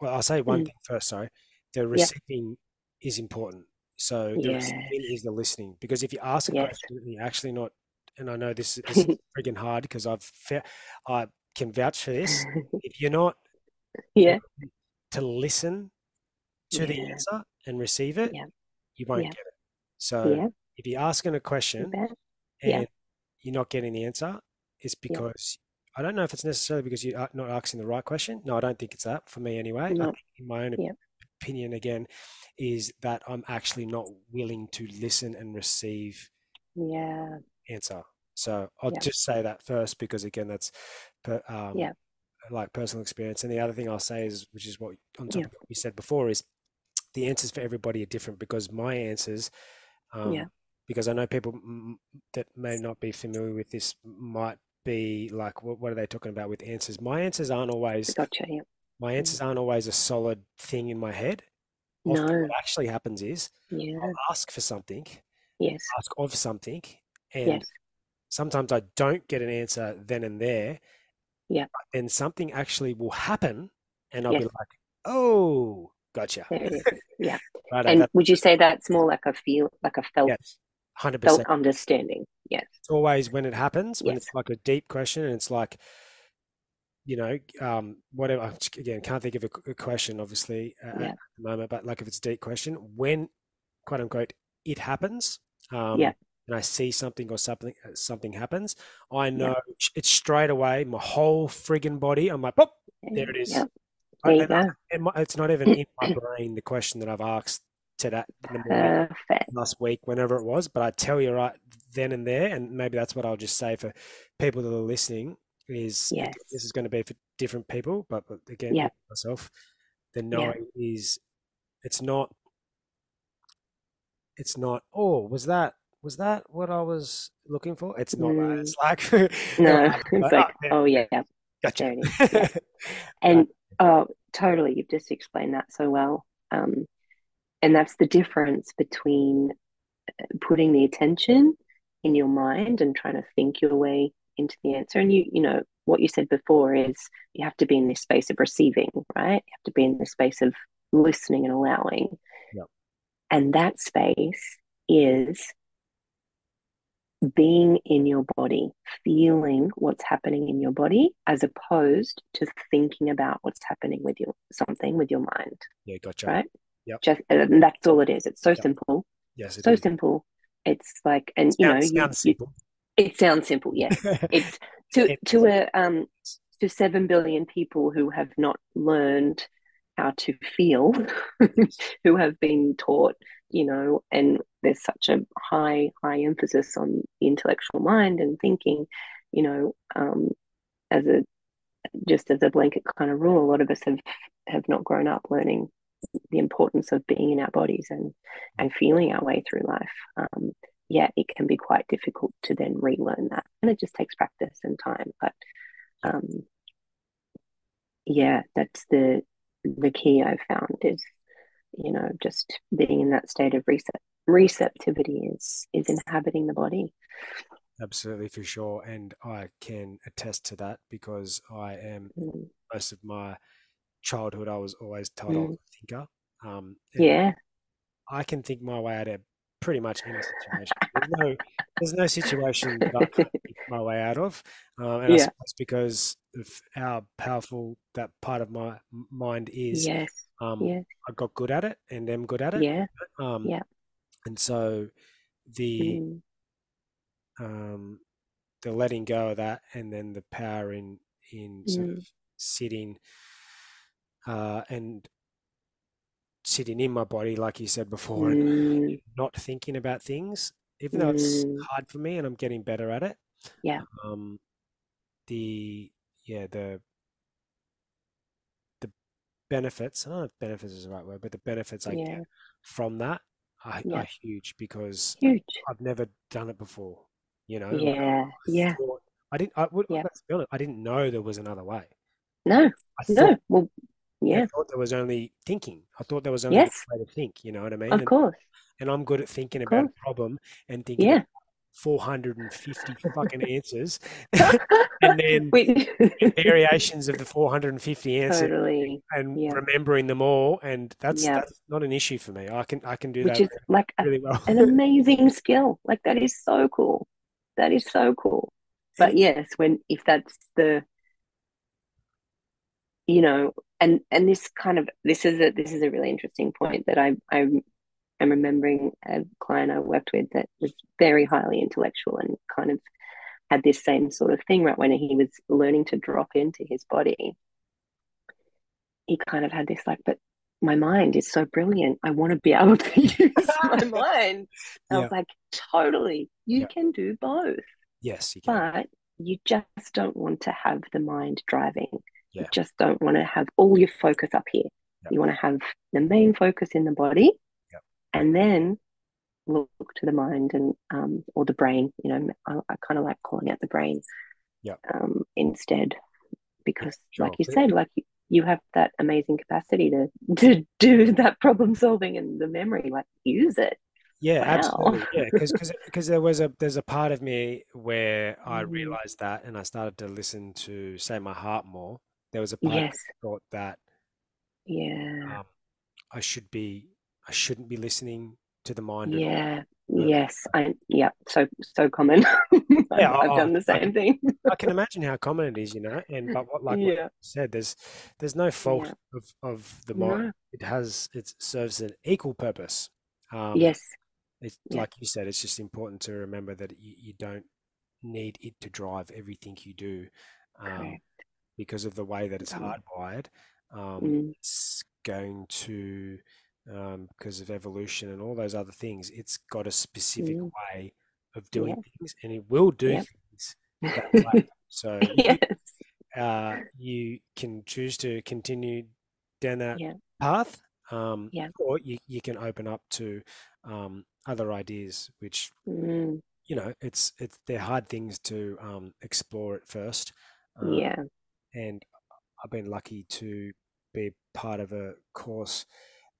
well, I'll say one mm. thing first. Sorry, the receiving yeah. is important. So the receiving is the listening because if you ask a yes. question and you're actually not, and I know this, this is freaking hard because I've I can vouch for this. if you're not, yeah, to listen to yeah. the answer and receive it, you won't get it. So if you're asking a question and yeah. you're not getting the answer, it's because yeah. I don't know if it's necessarily because you're not asking the right question. No, I don't think it's that for me anyway. No. in my own yeah. opinion, again, is that I'm actually not willing to listen and receive yeah answer. So I'll just say that first because again, that's um, yeah like personal experience. And the other thing I'll say is, which is what on top of what you said before, is the answers for everybody are different because my answers, um, Yeah. Because I know people m- that may not be familiar with this might be like, what, what are they talking about with answers? My answers aren't always Gotcha. Yeah. my Mm. answers aren't always a solid thing in my head. Often No. what actually happens is Yeah. I'll ask for something, Yes. ask of something, and Yes. sometimes I don't get an answer then and there. Yeah. Then something actually will happen, and I'll be like, "Oh, gotcha." There it is. Yeah. Right, And would you say that's more like a feel, like a felt, yes, hundred felt percent. understanding? Yes. It's always when it happens, when Yes. it's like a deep question, and it's like, you know, um, whatever. Again, can't think of a, question, obviously, uh, Yeah. at the moment. But like, if it's a deep question, when quote unquote it happens, um, Yeah. and I see something or something uh, something happens, I know sh- it's straight away. My whole friggin' body, I'm like, pop, there it is. Yeah. I- There you and I- go. and it's not even in my brain the question that I've asked to that morning last week, whenever it was. But I tell you right then and there, and maybe that's what I'll just say for people that are listening is Yes. this is going to be for different people, but, but again, Yeah. myself, the Yeah. knowing is it's not it's not oh was that was that what I was looking for? It's not that. It's like No, it's like, "Oh, oh yeah, gotcha. there. Yeah. And oh, totally, you've just explained that so well. Um, and that's the difference between uh, putting the attention in your mind and trying to think your way into the answer. And you, you know, what you said before is you have to be in this space of receiving, right? You have to be in this space of listening and allowing. Yep. And that space is being in your body, feeling what's happening in your body, as opposed to thinking about what's happening with your something with your mind, yeah, gotcha. right? Yep. Just and that's all it is. It's so Yep. simple, Yes, it so is. simple. It's like, and you know, Sounds, you, sounds you, it sounds simple. Yes, it's to It- to a um to seven billion people who have not learned how to feel, who have been taught, you know, and there's such a high high emphasis on the intellectual mind and thinking, you know, um, as a just as a blanket kind of rule, a lot of us have have not grown up learning the importance of being in our bodies and and feeling our way through life. Um, yeah, it can be quite difficult to then relearn that, and it just takes practice and time. But um, yeah, that's the the key I've found is you know just being in that state of recept receptivity is is inhabiting the body. Absolutely, for sure. And I can attest to that because I am Mm, most of my childhood, I was always told I was a thinker. Um, Mm. Yeah, I can think my way out of pretty much any situation. There's no, there's no situation that I can't think my way out of. Um, and I suppose because of how powerful that part of my mind is, yes, um, yes, I got good at it and am good at it. yeah, Um, Yeah. And so the mm, um, the letting go of that, and then the power in in sort Mm. of sitting uh, and sitting in my body, like you said before, and mm, not thinking about things, even though it's Mm. hard for me and I'm getting better at it. Yeah. Um, the yeah the the benefits. I don't know if benefits is the right word, but the benefits I yeah, get from that are, Yeah. are huge because huge. I've never done it before. You know, Yeah, I yeah. I didn't. I would. Yeah. Honest. I didn't know there was another way. No, I no. thought, Well, I thought there was only thinking. I thought there was only Yes. way to think. You know what I mean? of And, course. and I'm good at thinking about a problem and thinking Yeah. 450 fucking answers, and then We- variations of the 450 answers, totally. and yeah. remembering them all. And that's Yeah. that's not an issue for me. I can I can do Which that is like a, really well. an amazing skill. Like that is so cool. That is so cool. But yes, when if that's the you know, and and this kind of this is a this is a really interesting point that I I am remembering a client I worked with that was very highly intellectual and kind of had this same sort of thing right when he was learning to drop into his body. He kind of had this like, but my mind is so brilliant. I want to be able to use my mind. I was like, totally, you Yeah. can do both, Yes, you can. but you just don't want to have the mind driving. You just don't want to have all your focus up here. Yep. You want to have the main focus in the body, Yep. and then look to the mind and um, or the brain. You know, I, I kind of like calling out the brain Yep. um, instead, because, Sure. like you said, like you, you have that amazing capacity to to do that problem solving and the memory. Like use it. Yeah, Wow. absolutely. Yeah, because because there was a there's a part of me where I Mm. realized that, and I started to listen to say my heart more. There was a part Yes. that thought that Yeah. um, I should be I shouldn't be listening to the mind. Yeah. Yes. I yeah. So so common. Yeah, I've, I- done the I- same thing. I can imagine how common it is, you know. And but what like what you said, there's there's no fault Yeah. of of the No. mind. It has it serves an equal purpose. Um, Yes. It's Yeah. like you said, it's just important to remember that you, you don't need it to drive everything you do, um. Because of the way that it's Mm. hardwired. Um, Mm. it's going to, um, because of evolution and all those other things, it's got a specific Mm. way of doing Yeah. things, and it will do Yep. things that way. So you, uh, you can choose to continue down that Yeah. path, um, Yeah. or you, you can open up to um, other ideas, which Mm. you know it's it's they're hard things to um, explore at first. Um, Yeah. And I've been lucky to be part of a course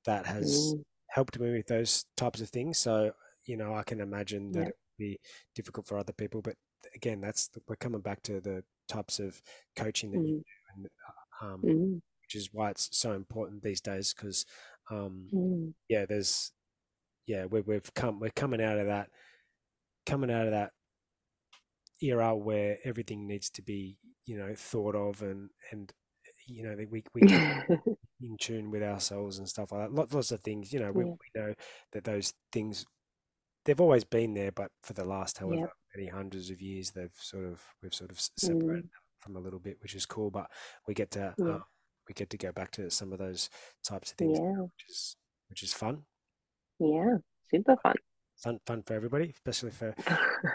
that has Mm. helped me with those types of things. So you know I can imagine that Yeah. it would be difficult for other people, but again, that's the, we're coming back to the types of coaching that you Mm. do, and um, Mm. which is why it's so important these days because um, Mm. yeah there's yeah we, we've come we're coming out of that coming out of that era where everything needs to be you know thought of and and you know we we in tune with ourselves and stuff like that lots, lots of things you know we, Yeah. we know that those things they've always been there but for the last however Yeah. many hundreds of years they've sort of we've sort of separated Mm. from a little bit which is cool but we get to Yeah. um, we get to go back to some of those types of things Yeah. which is which is fun Yeah. Super fun. Fun fun for everybody especially for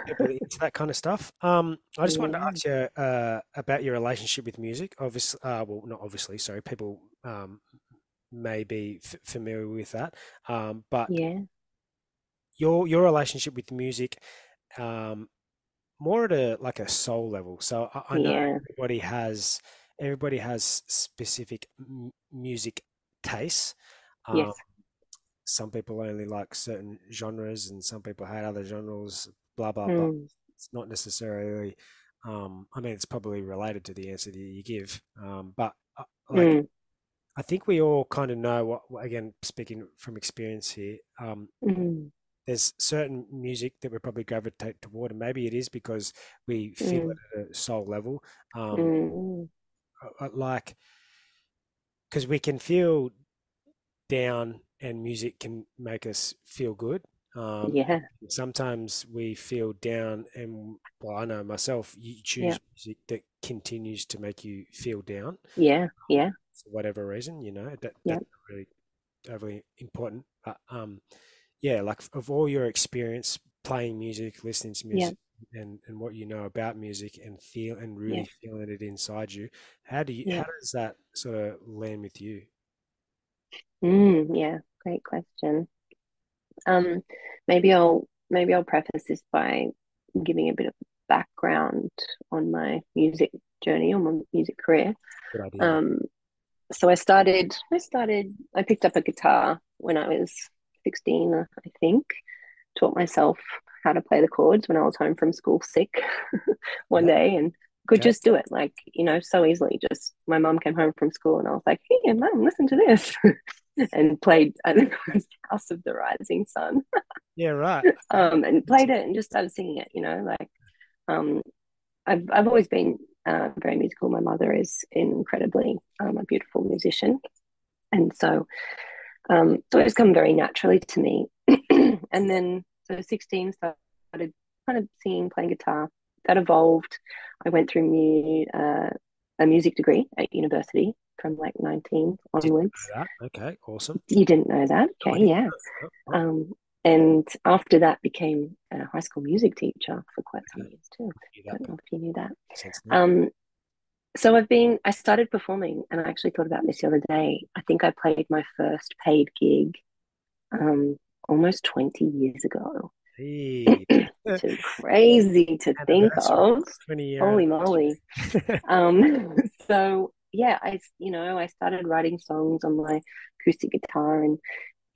people into that kind of stuff. Um, I just wanted to ask you uh, about your relationship with music. Obviously, uh, well, not obviously. Sorry, people um, may be f- familiar with that. Um, but Yeah. your your relationship with music, um, more at a like a soul level. So I, I know Yeah. everybody has everybody has specific m- music tastes. Um, Yes. Some people only like certain genres, and some people hate other genres. Blah blah blah Mm. it's not necessarily um i mean it's probably related to the answer that you give um but uh, like Mm. i think we all kind of know what again speaking from experience here um Mm. there's certain music that we probably gravitate toward and maybe it is because we feel Mm. it at a soul level um Mm. uh, uh, like because we can feel down and music can make us feel good um Yeah. sometimes we feel down and well i know myself you Yeah. choose music that continues to make you feel down Yeah. Yeah. for whatever reason you know that Yeah. that's really overly important but um yeah like of all your experience playing music listening to Yeah. music and and what you know about music and feel and Yeah. really feeling it inside you how do you Yeah. how does that sort of land with you Mm. Yeah. Great question. Um, maybe I'll maybe I'll preface this by giving a bit of background on my music journey or my music career. Um, so I started I started I picked up a guitar when I was 16, I think. Taught myself how to play the chords when I was home from school sick one day and could just do it like, you know, so easily. Just my mom came home from school and I was like, hey, mom, listen to this. and played, I think it was House of the Rising Sun. yeah right Um, and played it and just started singing it, you know, like um I've I've always been uh, very musical. My mother is incredibly um, a beautiful musician, and so um, so it's come very naturally to me. and then so sixteen started kind of singing, playing guitar. That evolved. I went through mu- uh, a music degree at university from like nineteen onwards. okay awesome You didn't know that? Okay, didn't yeah. that. Oh, oh, Um, and after that, became a high school music teacher for quite some years too. I Don't know if you knew that. makes sense now Um, so I've been, I started performing and I actually thought about this the other day. I think I played my first paid gig um, almost 20 years ago. Is crazy to think of. 20 year Holy moly. um, so yeah, I, you know, I started writing songs on my acoustic guitar and,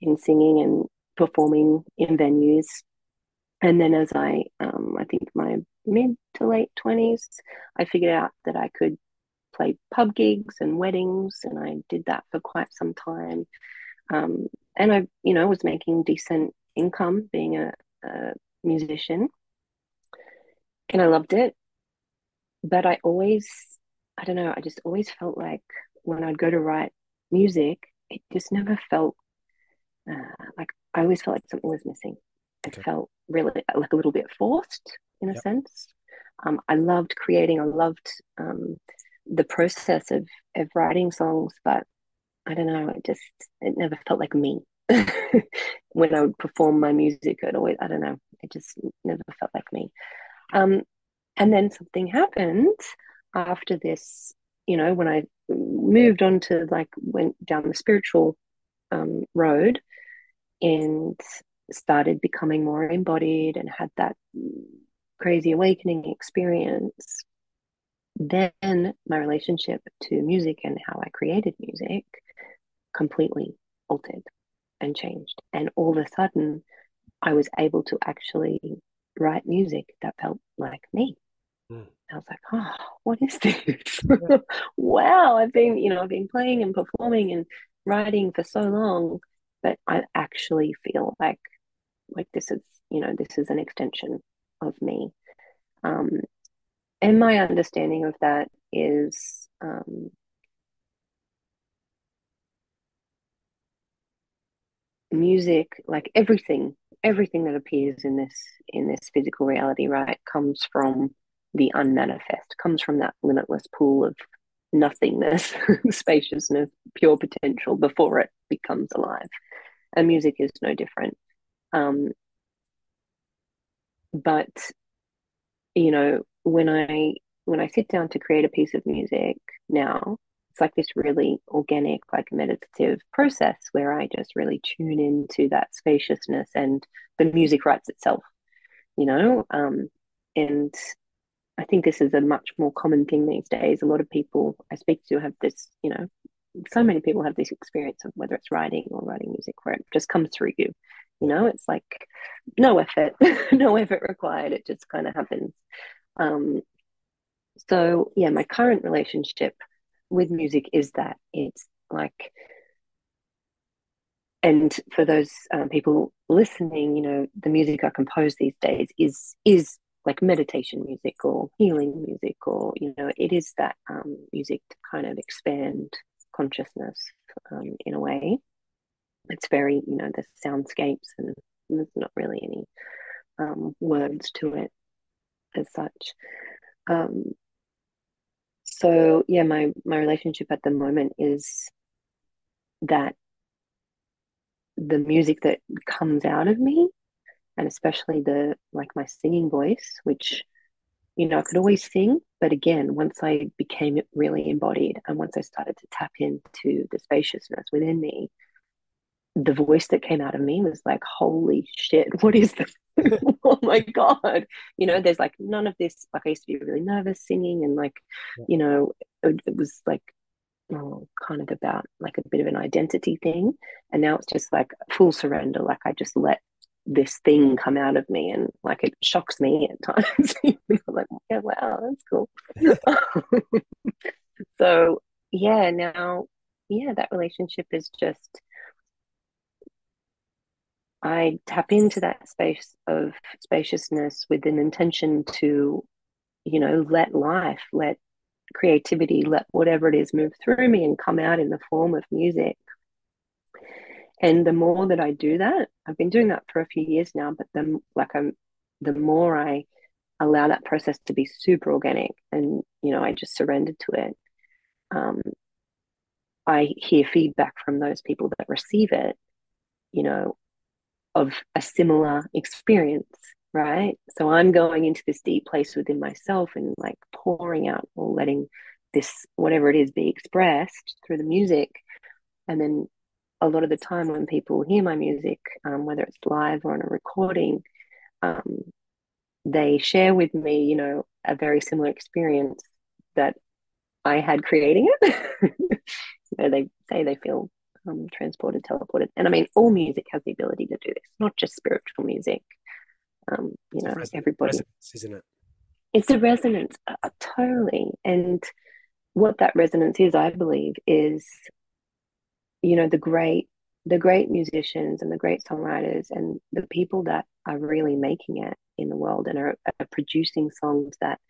and singing and performing in venues. And then as I, um, I think my mid to late 20s, I figured out that I could play pub gigs and weddings, and I did that for quite some time. Um, and I, you know, was making decent income being a, a musician, and I loved it. But I always, I don't know, I just always felt like when I'd go to write music, it just never felt uh, like I always felt like something was missing. It okay. felt really like a little bit forced in a yep. sense. Um, I loved creating. I loved um, the process of of writing songs, but I don't know. It just it never felt like me. when I would perform my music, it always I don't know. It just never felt like me. Um, and then something happened after this. You know, when I moved on to like went down the spiritual um, road and started becoming more embodied and had that crazy awakening experience then my relationship to music and how I created music completely altered and changed. And all of a sudden, I was able to actually write music that felt like me. Mm. I was like, oh, what is this? Yeah. wow, I've been, you know, I've been playing and performing and writing for so long, but I actually feel like like this is, you know, this is an extension of me. Um, and my understanding of that is um, music like everything everything that appears in this in this physical reality right comes from the unmanifest comes from that limitless pool of nothingness spaciousness pure potential before it becomes alive. And music is no different. Um, but you know when I when I sit down to create a piece of music now, it's like this really organic, like meditative process where I just really tune into that spaciousness and the music writes itself, you know? Um, and I think this is a much more common thing these days. A lot of people I speak to have this, you know, so many people have this experience of whether it's writing or writing music where it just comes through you. You know, it's like no effort, no effort required. It just kind of happens. Um, so yeah, my current relationship with music is that it's like, and for those um, people listening, you know, the music I compose these days is is like meditation music or healing music, or you know, it is that um, music to kind of expand consciousness um, in a way. It's very, you know, the soundscapes and there's not really any um, words to it as such. So yeah, my my relationship at the moment is that the music that comes out of me, and especially the like my singing voice, which you know I could always sing, but again, once I became really embodied, and once I started to tap into the spaciousness within me, the voice that came out of me was like, holy shit, what is this? oh my God. You know, there's like none of this. Like, I used to be really nervous singing, and like, yeah. you know, it, it, was like, oh, kind of about like a bit of an identity thing. And now it's just like full surrender. Like, I just let this thing come out of me, and like it shocks me at times. I'm like, yeah, wow, that's cool. so, yeah, now, yeah, that relationship is just I tap into that space of spaciousness with an intention to, you know, let life, let creativity, let whatever it is move through me and come out in the form of music. And the more that I do that, I've been doing that for a few years now, but the like I'm the more I allow that process to be super organic and you know, I just surrendered to it. Um, I hear feedback from those people that receive it, you know, of a similar experience, right? So I'm going into this deep place within myself and like pouring out or letting this whatever it is be expressed through the music and then a lot of the time when people hear my music um, whether it's live or on a recording um, they share with me you know a very similar experience that i had creating it so they say they feel um, transported teleported. And i mean all music has the ability to do this not just spiritual music. Um, you know everybody isn't it? It's a resonance uh, totally. And what that resonance is i believe is you know the great the great musicians and the great songwriters and the people that are really making it in the world and are, are producing songs that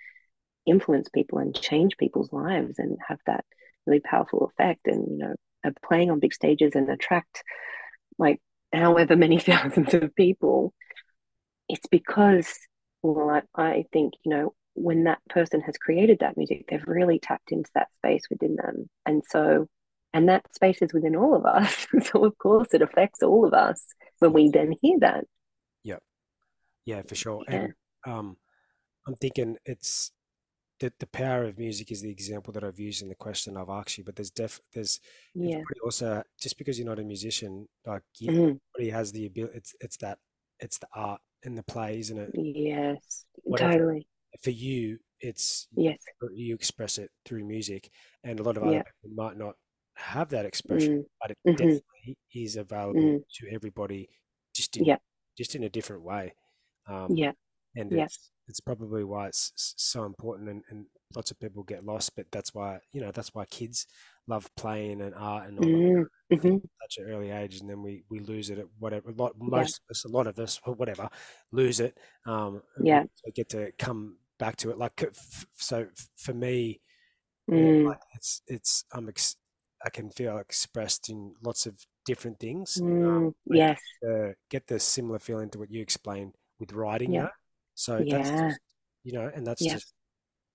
influence people and change people's lives and have that really powerful effect and you know are playing on big stages and attract like however many thousands of people it's because well I, I think you know when that person has created that music they've really tapped into that space within them. And so and that space is within all of us. So of course it affects all of us when we then hear that. Yeah yeah for sure. Yeah. and um i'm thinking it's the, the power of music is the example that I've used in the question I've asked you, but there's def there's yeah. also just because you're not a musician, like you, mm-hmm. everybody has the ability. It's it's that it's the art and the play, isn't it? Yes, Whatever. totally. For you, it's yes, you express it through music, and a lot of other yeah. people might not have that expression, mm. but it mm-hmm. definitely is available mm. to everybody, just in yeah. just in a different way. Um, yeah, and yeah. it's it's probably why it's so important, and, and lots of people get lost. But that's why you know that's why kids love playing and art and all mm. that mm-hmm. such an early age, and then we we lose it at whatever. A lot, most yeah. of us, a lot of us, whatever, lose it. Um, yeah, we get to come back to it. Like so, for me, mm. like it's it's I'm ex- I can feel expressed in lots of different things. Mm, um, yes. Get, get the similar feeling to what you explained with writing. Yeah. So yeah. that's just, you know, and that's yeah. just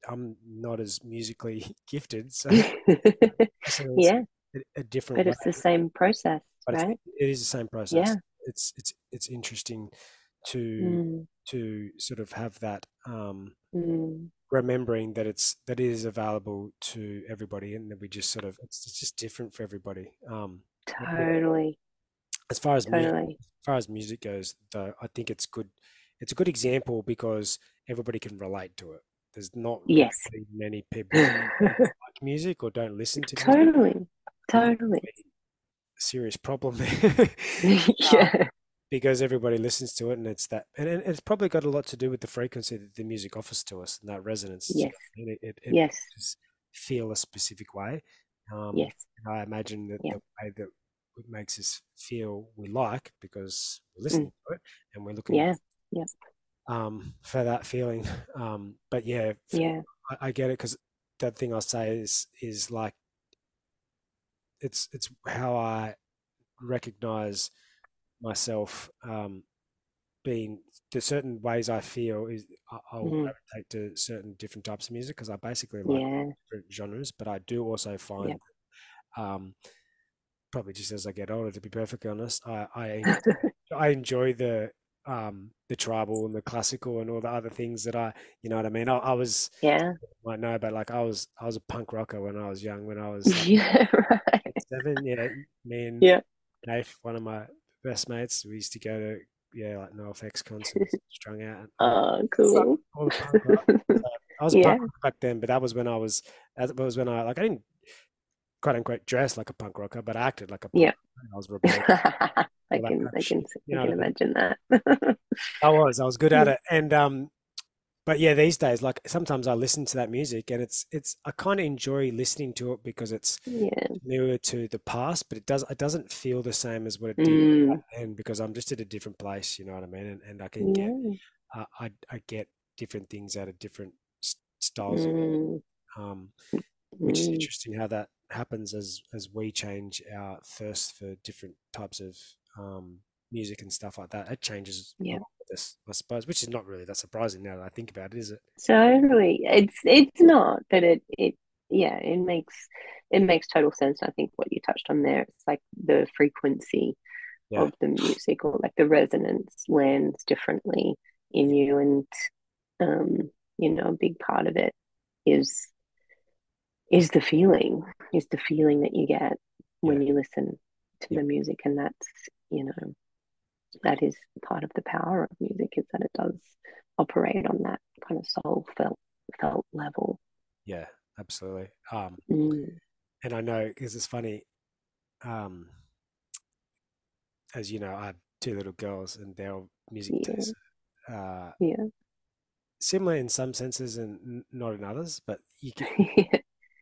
I'm not as musically gifted, so, so yeah, a, a, different. But it's the same process, but right? it is the same process. Yeah, it's it's it's interesting to mm. to sort of have that um, mm remembering that it's that it is available to everybody and that we just sort of it's, it's just different for everybody um totally as far as totally. music, as far as music goes though i think it's good it's a good example because everybody can relate to it. There's not yes. really many people like music or don't listen to it. totally music. totally. serious problem. Yeah. because everybody listens to it and it's that and it's probably got a lot to do with the frequency that the music offers to us and that resonance yes. It, it, it yes. feel a specific way. Um, yes. i imagine that yeah. the way that it makes us feel we like because we're listening mm. to it and we're looking yeah yeah um, for that feeling um, but yeah yeah I, I get it because that thing i say is is like it's it's how i recognize myself um, being the certain ways I feel is I'll mm. gravitate to certain different types of music because I basically like yeah. different genres, but I do also find um, probably just as I get older, to be perfectly honest, I I, I enjoy the um, the tribal and the classical and all the other things that I, you know what I mean. I, I was, yeah, might know, but like I was, I was a punk rocker when I was young. When I was, like, yeah, right. seven, yeah, me and yeah, Dave, one of my best mates. We used to go to yeah, like NoFX concerts, strung out. Oh, cool. I was a yeah. punk back then, but that was when I was. That was when I like I didn't quote unquote dressed like a punk rocker, but I acted like a punk yeah. I was rebelling. I can, I can, I can imagine that. I was, I was good at it, and um, but yeah, these days, like sometimes I listen to that music and it's it's I kind of enjoy listening to it because it's yeah. newer to the past, but it does it doesn't feel the same as what it did mm. and because I'm just at a different place, you know what I mean, and, and I can yeah. get uh, I I get different things out of different styles, mm. um, which is mm. interesting how that happens as as we change our thirst for different types of um, music and stuff like that. It changes yeah this, I suppose, which is not really that surprising now that I think about it, is it? Totally, it's it's not, but it it yeah, it makes it makes total sense. I think what you touched on there, it's like the frequency yeah. of the music or like the resonance lands differently in you, and um, you know, a big part of it is is the feeling, is the feeling that you get when Yeah. you listen to Yeah. the music. And that's, you know, that is part of the power of music is that it does operate on that kind of soul felt felt level. Yeah, absolutely. Um, Mm, and I know because it's funny, um, as you know, I have two little girls and their music yeah, tastes uh, yeah, similar in some senses and n- not in others, but you can yeah,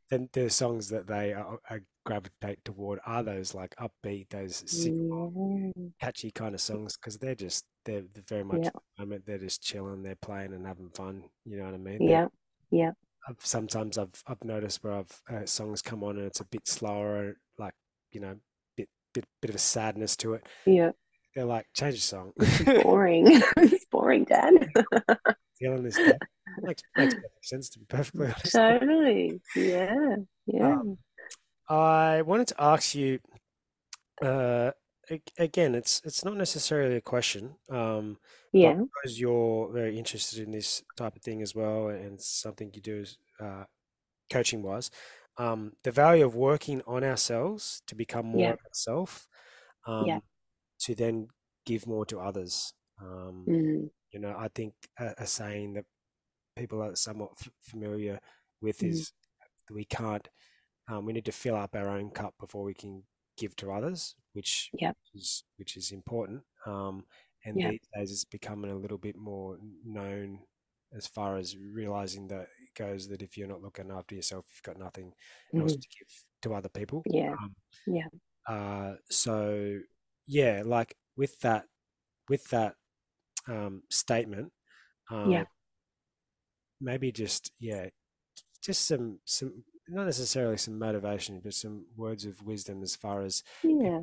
then the songs that they are, are gravitate toward are those like upbeat, those sing mm. catchy kind of songs because they're just they're, they're very much yeah, at the moment they're just chilling, they're playing and having fun. You know what I mean? They're, yeah, yeah, I've, sometimes I've I've noticed where I've uh, songs come on and it's a bit slower, like you know, bit bit bit of a sadness to it. yeah. They're like, change the song. Is boring. it's boring, Dan. Feeling. Makes makes perfect sense to be perfectly honest. totally. Yeah, yeah, Um, I wanted to ask you uh, again. It's it's not necessarily a question, um, yeah, because you're very interested in this type of thing as well, and something you do is, uh, coaching wise, um, the value of working on ourselves to become more yeah, of ourselves, yeah. um, to then give more to others. Um, Mm, you know, I think a, a saying that people are somewhat f- familiar with mm, is we can't um, we need to fill up our own cup before we can give to others, which yeah, is which is important. Um, and yeah. these days, it's becoming a little bit more known as far as realizing that it goes that if you're not looking after yourself, you've got nothing else Mm, to give to other people. yeah, Um, yeah, uh, so yeah, like with that with that um, statement, yeah, um, maybe just yeah, just some some not necessarily some motivation, but some words of wisdom as far as yeah.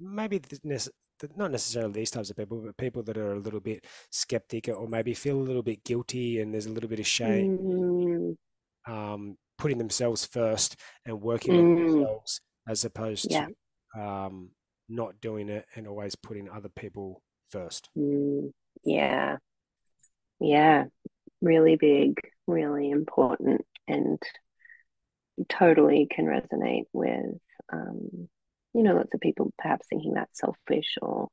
maybe the not necessarily these types of people, but people that are a little bit skeptic or maybe feel a little bit guilty and there's a little bit of shame Mm, um, putting themselves first and working on mm, themselves as opposed yeah, to um, not doing it and always putting other people first. mm, yeah, yeah. Really big, really important, and totally can resonate with, um, you know, lots of people perhaps thinking that's selfish or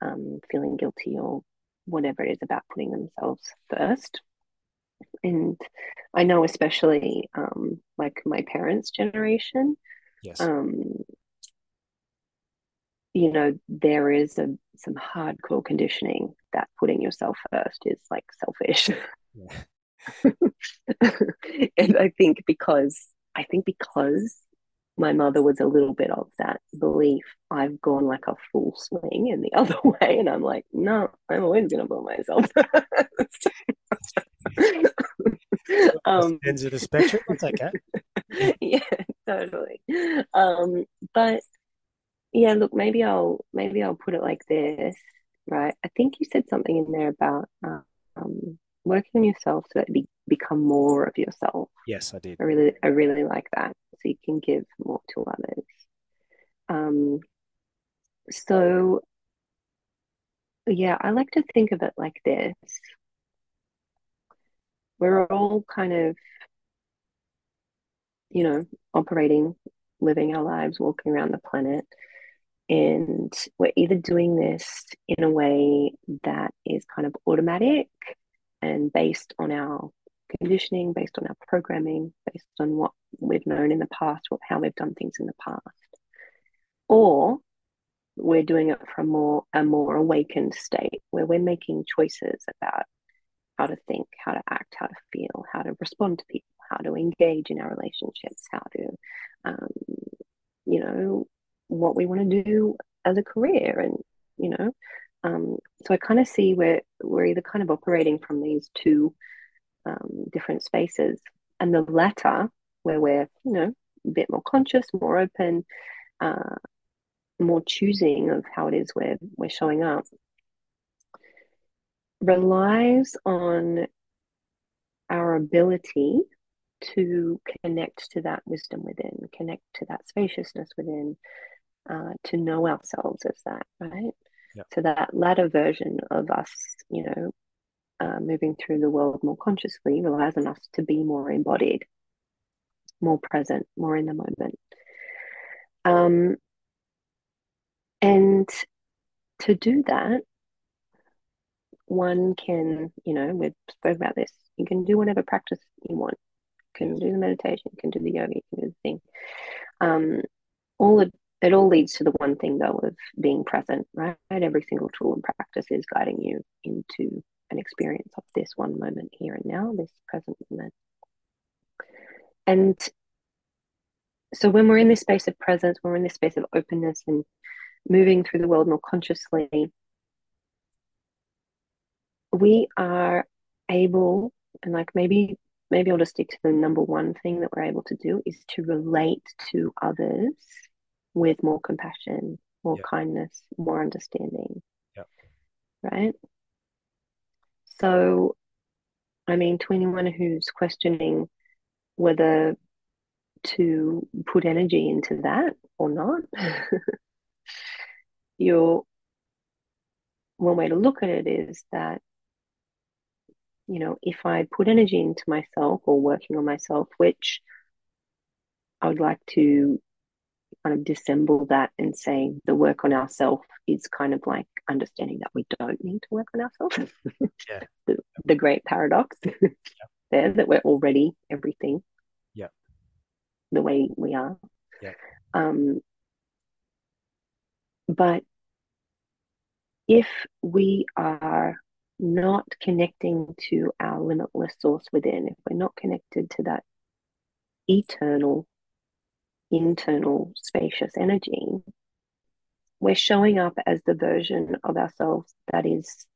um, feeling guilty or whatever it is about putting themselves first. And I know, especially um, like my parents' generation, Yes. um, you know, there is a, some hardcore conditioning that putting yourself first is like selfish. Yeah. and I think because I think because my mother was a little bit of that belief, I've gone like a full swing in the other way, and I'm like, no, I'm always gonna put myself first. um, Ends of the spectrum. That's okay. yeah, totally. Um, but yeah, look, maybe I'll maybe I'll put it like this, right? I think you said something in there about um, working on yourself so that you become more of yourself. Yes, I did. I really, I really like that. So you can give more to others. Um, so yeah, I like to think of it like this. We're all kind of, you know, operating, living our lives, walking around the planet, and we're either doing this in a way that is kind of automatic and based on our conditioning, based on our programming, based on what we've known in the past, what how we've done things in the past, or we're doing it from more a more awakened state where we're making choices about how to think, how to act, how to feel, how to respond to people, how to engage in our relationships, how to, um, you know, what we want to do as a career, and you know, um, so I kind of see where we're either kind of operating from these two um, different spaces, and the latter, where we're you know a bit more conscious, more open, uh, more choosing of how it is we're we're showing up, relies on our ability to connect to that wisdom within, connect to that spaciousness within, uh, to know ourselves as that, right? Yep. So that latter version of us, you know, uh, moving through the world more consciously relies on us to be more embodied. more present, more in the moment. Um, and to do that, one can, you know, we've spoke about this. You can do whatever practice you want. You can do the meditation, you can do the yoga, you can do the thing. Um, all it, it all leads to the one thing though of being present, right? Every single tool and practice is guiding you into an experience of this one moment here and now, this present moment. And so when we're in this space of presence, when we're in this space of openness and moving through the world more consciously, we are able, and like maybe maybe I'll just stick to the number one thing that we're able to do is to relate to others with more compassion, more yep. kindness, more understanding. Yep. Right. So, I mean, to anyone who's questioning whether to put energy into that or not, your one way to look at it is that you know if i put energy into myself or working on myself which i would like to kind of dissemble that and say the work on ourselves is kind of like understanding that we don't need to work on ourselves yeah. the, the great paradox yeah. there that we're already everything. Yeah the way we are. Yeah um but if we are not connecting to our limitless source within, if we're not connected to that eternal, internal, spacious energy, we're showing up as the version of ourselves that is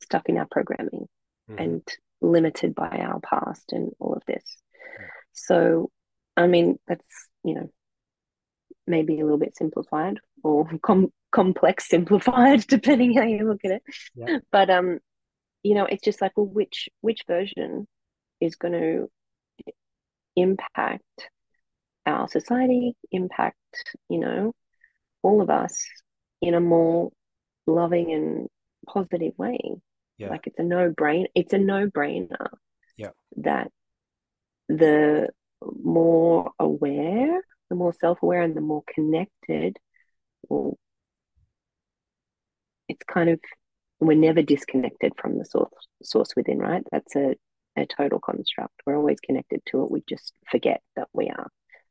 stuck in our programming mm-hmm. and limited by our past and all of this. Mm-hmm. So, I mean, that's, you know, maybe a little bit simplified or com- complex simplified depending how you look at it yeah. but um you know it's just like well which which version is going to impact our society impact you know all of us in a more loving and positive way. Yeah. like it's a no brain it's a no brainer yeah. that the more aware the more self-aware and the more connected well it's kind of we're never disconnected from the source source within right? That's a, a total construct. We're always connected to it. We just forget that we are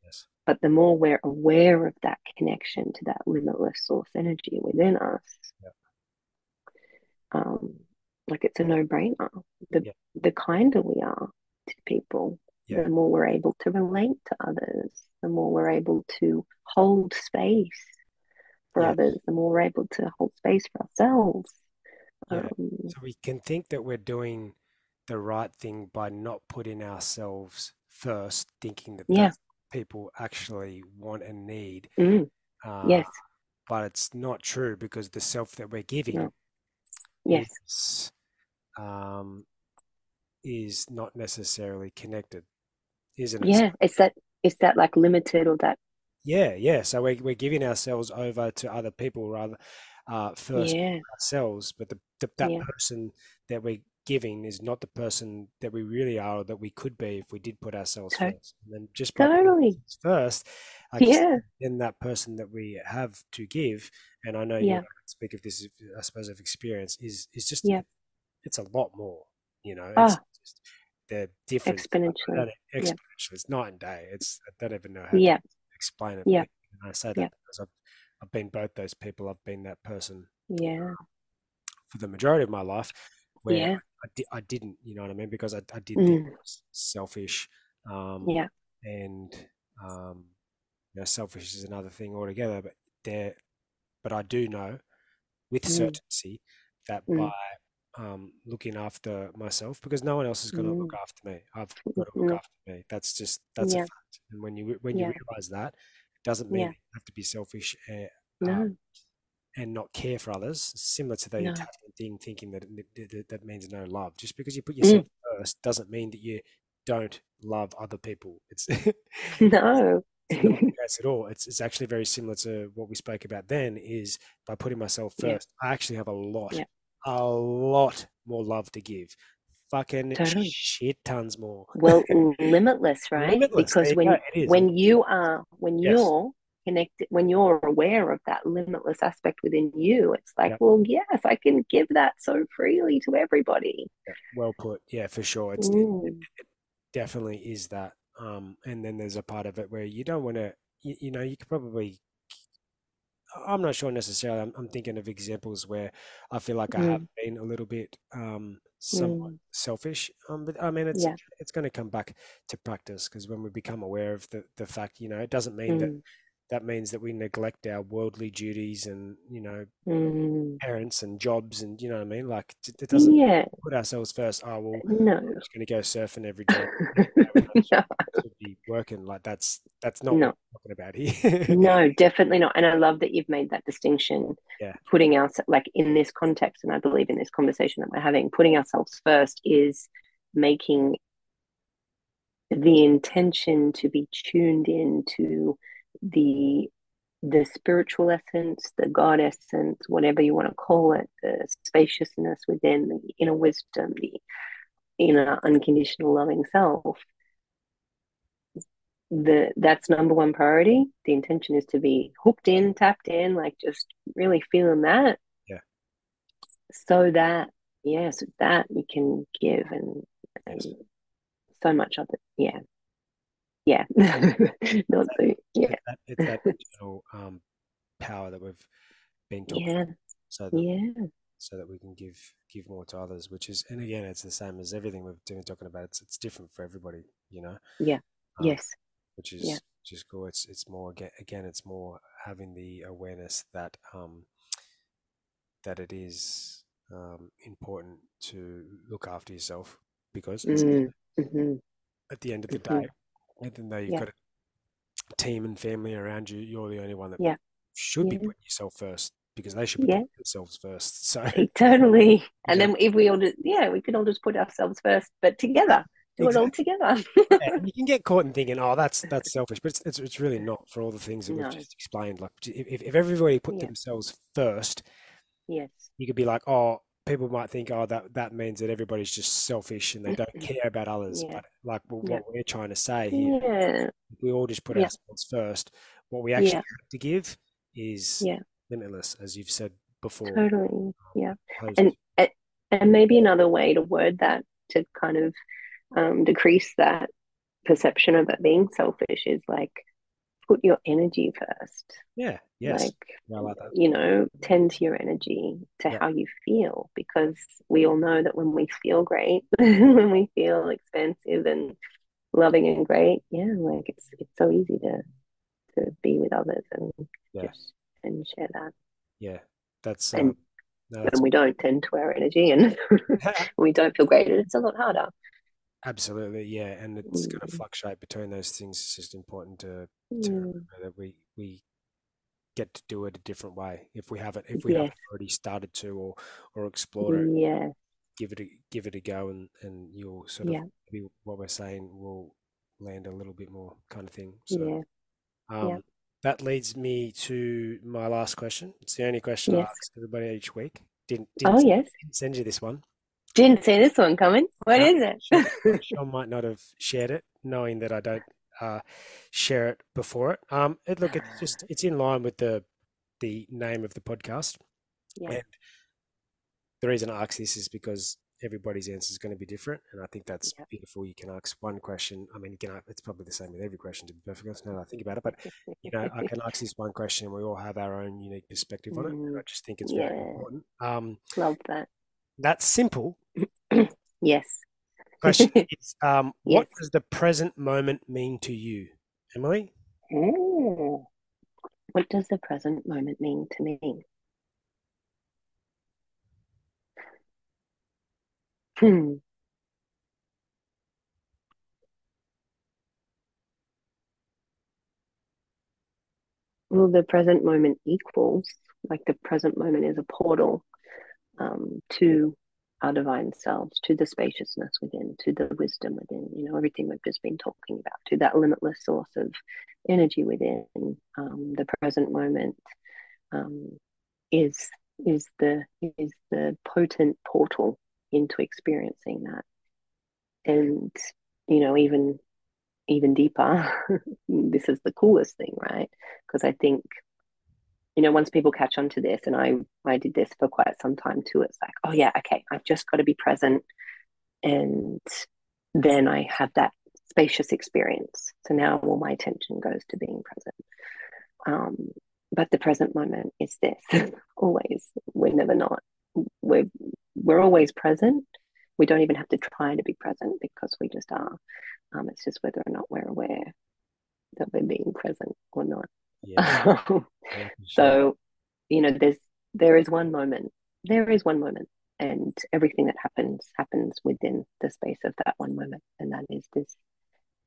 yes. but the more we're aware of that connection to that limitless source energy within us um like it's a no-brainer the the kinder we are to people the more we're able to relate to others the more we're able to hold space for others, the more we're able to hold space for ourselves. Um, so we can think that we're doing the right thing by not putting ourselves first, thinking that yeah. People actually want and need. Mm. Uh, yes. But it's not true because the self that we're giving no. yes. is, um, is not necessarily connected, isn't it? Yeah, it's that it's that like limited or that yeah yeah so we're, we're giving ourselves over to other people rather uh, first yeah. ourselves but the, the that yeah. person that we're giving is not the person that we really are or that we could be if we did put ourselves to- first and then just totally first yeah then that person that we have to give and i know yeah. you speak of this i suppose of experience is is just yeah it's a lot more you know oh. just they're different exponentially exponentially yeah. it's night and day it's i don't even know how yeah explain it. Yeah. And I say that because I've, I've been both those people. I've been that person. Yeah. For the majority of my life, where yeah. I, di- I didn't, you know what I mean? Because I, I did mm. think selfish. Um, yeah. And, um, you know, selfish is another thing altogether. But there, but I do know with mm. certainty that mm. by um, looking after myself because no one else is going to look Mm. after me. I've got to look Mm. after me. That's just that's Yeah. a fact. And when you when you realize that, it doesn't mean Yeah. you have to be selfish uh, No. um, and not care for others. Similar to the No. attachment thing, thinking that that, that means no love. Just because you put Mm. yourself first doesn't mean that you don't love other people. It's No. it's not the case at all. It's it's actually very similar to what we spoke about then. Is by putting myself Yeah. first, I actually have a lot, Yeah. a lot more love to give. fucking Totally. shit tons more. Well, limitless, right? Limitless. Because when go. When you are when Yes. you're connected, when you're aware of that limitless aspect within you, it's like, Yeah. well, yes, I can give that so freely to everybody. Well put. Yeah, for sure. It's it, Mm, definitely is that. Um, and then there's a part of it where you don't want to. You, you know, you could probably. I'm not sure necessarily. I'm, I'm thinking of examples where I feel like I have been a little bit um, somewhat mm, selfish. Um, but I mean, it's yeah. it's going to come back to practice because when we become aware of the the fact, you know, it doesn't mean Mm, that means that we neglect our worldly duties and you know mm. parents and jobs and you know what I mean. Like it doesn't Yeah. put ourselves first. Oh well, No. I'm just going to go surfing every day. You know, when I No. be working. Like that's that's not No. what we're talking about here. No, definitely not. And I love that you've made that distinction, Yeah. putting us like in this context, and I believe in this conversation that we're having, putting ourselves first is making the intention to be tuned in to the the spiritual essence, the God essence, whatever you want to call it, the spaciousness within, the inner wisdom, the inner unconditional loving self. The that's number one priority. The intention is to be hooked in, tapped in, like just really feeling that. Yeah. So that yes, that you can give and, and so much of it. Yeah. Yeah. Not so yeah. It's that, it's that internal um, power that we've been talking Yeah. about, so that Yeah. so that we can give give more to others. Which is, and again, it's the same as everything we've been talking about. It's it's different for everybody, you know. Yeah. Um, Yes. which is which is cool. It's it's more again, again it's more having the awareness that um that it is um important to look after yourself because Mm. hmm at the end of the Mhm. day, even though you've Yeah. got a team and family around you, you're the only one that Yeah. should be putting yourself first because they should be Yeah. putting themselves first. So Totally. And Yeah. then if we all just yeah, we could all just put ourselves first, but together. Do it all together. Yeah, you can get caught in thinking, "Oh, that's that's selfish," but it's it's, it's really not for all the things that No. we've just explained. Like, if if everybody put Yeah. themselves first, yes. you could be like, "Oh." People might think, "Oh, that that means that everybody's just selfish and they don't care about others." Yeah. But like, well, Yeah. what we're trying to say here, Yeah. we all just put ourselves first, what we actually have to give is Yeah. limitless, as you've said before. Totally. Yeah. And and maybe another way to word that to kind of um, decrease that perception of it being selfish is like put your energy first. yeah, yes, Like yeah, like that. you know, tend to your energy to Yeah. how you feel because we all know that when we feel great, when we feel expansive and loving and great, yeah, like it's it's so easy to to be with others and Yeah. just and share that. Yeah, that's And um, no, that's When we don't tend to our energy and we don't feel great, it's a lot harder. Absolutely yeah, and it's going to Mm. fluctuate between those things. It's just important to to Mm, remember that we we get to do it a different way if we haven't if we Yes. haven't already started to or or explored it. Yeah, Give it a give it a go, and and you'll sort of yeah, maybe what we're saying will land a little bit more kind of thing. So. yeah, Um, That leads me to my last question. It's the only question I ask everybody each week. Didn't Oh, didn't, yes. didn't send you this one. Didn't see this one coming. What No, is it? Sean, Sean might not have shared it, knowing that I don't uh, share it before it. Um, it look, it's just it's in line with the the name of the podcast. Yeah, And the reason I ask this is because everybody's answer is going to be different, and I think that's Yeah. beautiful. You can ask one question. I mean, you can. It's probably the same with every question, to be perfectly honest. Now that I think about it, but you know, I can ask this one question, and we all have our own unique perspective on it. I Mm, just think it's very important. Um, love that. That simple Yes. question is: um, What does the present moment mean to you, Emily? Oh, what does the present moment mean to me? Hmm. Well, the present moment equals, like the present moment is a portal um, to our divine selves, to the spaciousness within, to the wisdom within, you know, everything we've just been talking about, to that limitless source of energy within. Um, the present moment um, is is the is the potent portal into experiencing that. and you know even even deeper this is the coolest thing right because i think you know once people catch on to this and i i did this for quite some time too it's like oh yeah okay i've just got to be present. And then i have that spacious experience. So now all my attention goes to being present. Um, but the present moment is this always. We're never not we're we're always present. We don't even have to try to be present because we just are. Um, it's just whether or not we're aware that we're being present or not yeah. yeah so you know there's there is one moment there is one moment and everything that happens happens within the space of that one moment and that is this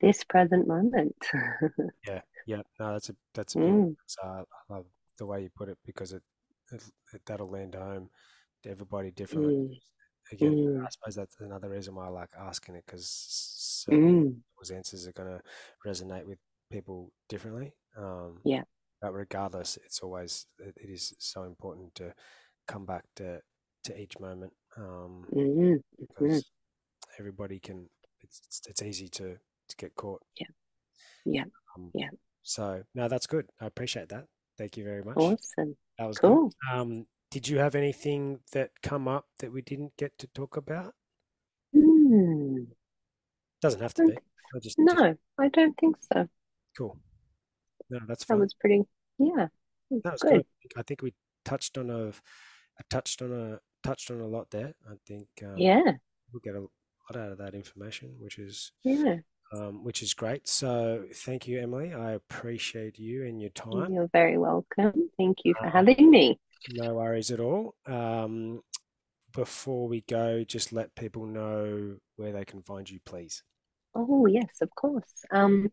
this present moment yeah yeah no that's a that's a mm. uh, i love the way you put it because it, it, it that'll land home to everybody differently mm. again mm. i suppose that's another reason why i like asking it because mm. those answers are going to resonate with people differently um, yeah. but regardless it's always it, it is so important to come back to to each moment um, mm-hmm. because mm-hmm. everybody can it's, it's, it's easy to to get caught. Yeah. Yeah. Um, yeah. so no that's good. I appreciate that. Thank you very much. Awesome. That was cool. Good. um did you have anything that come up that we didn't get to talk about? Mm. doesn't have to be. I just, no i don't think so. Cool no that's fine. that was pretty yeah that was good. good. i think we touched on a I touched on a touched on a lot there. I think um, yeah, we'll get a lot out of that information, which is yeah, um, which is great. So thank you, Emily. I appreciate you and your time. You're very welcome. Thank you for uh, having me. No worries at all. Um, before we go, just let people know where they can find you, please. Oh yes, of course. Um,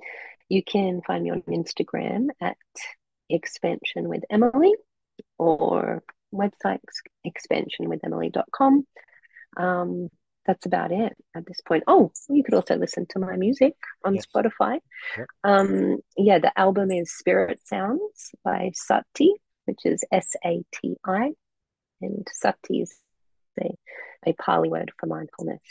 you can find me on Instagram at expansion with Emily or website expansion with emily.com. Um, that's about it at this point. Oh, you could also listen to my music on yes. Spotify. Yep. Um, yeah, the album is Spirit Sounds by Sati, which is S A T I, and Sati is a, a Pali word for mindfulness.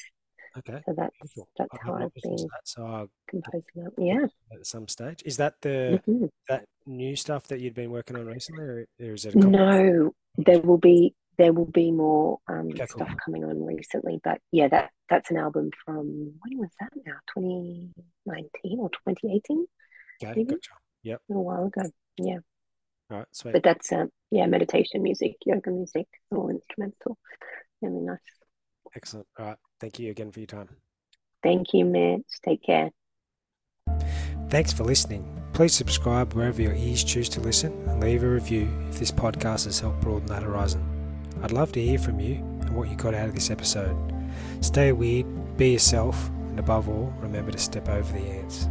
Okay. So that's that's how I've been that, so I'll composing it. Yeah. At some stage, is that the mm-hmm. that new stuff that you'd been working on recently, or, is it? no, there will be there will be more um, okay, stuff coming on recently, but yeah, that that's an album from when was that now? Twenty nineteen or twenty eighteen? Okay, maybe? gotcha. Yep. A while ago. Yeah. All right, sweet. But that's um, yeah, meditation music, yoga music, all instrumental. Really nice. Excellent. All right. Thank you again for your time. Thank you, Mitch. Take care. Thanks for listening. Please subscribe wherever your ears choose to listen and leave a review if this podcast has helped broaden that horizon. I'd love to hear from you and what you got out of this episode. Stay weird, be yourself, and above all, remember to step over the ants.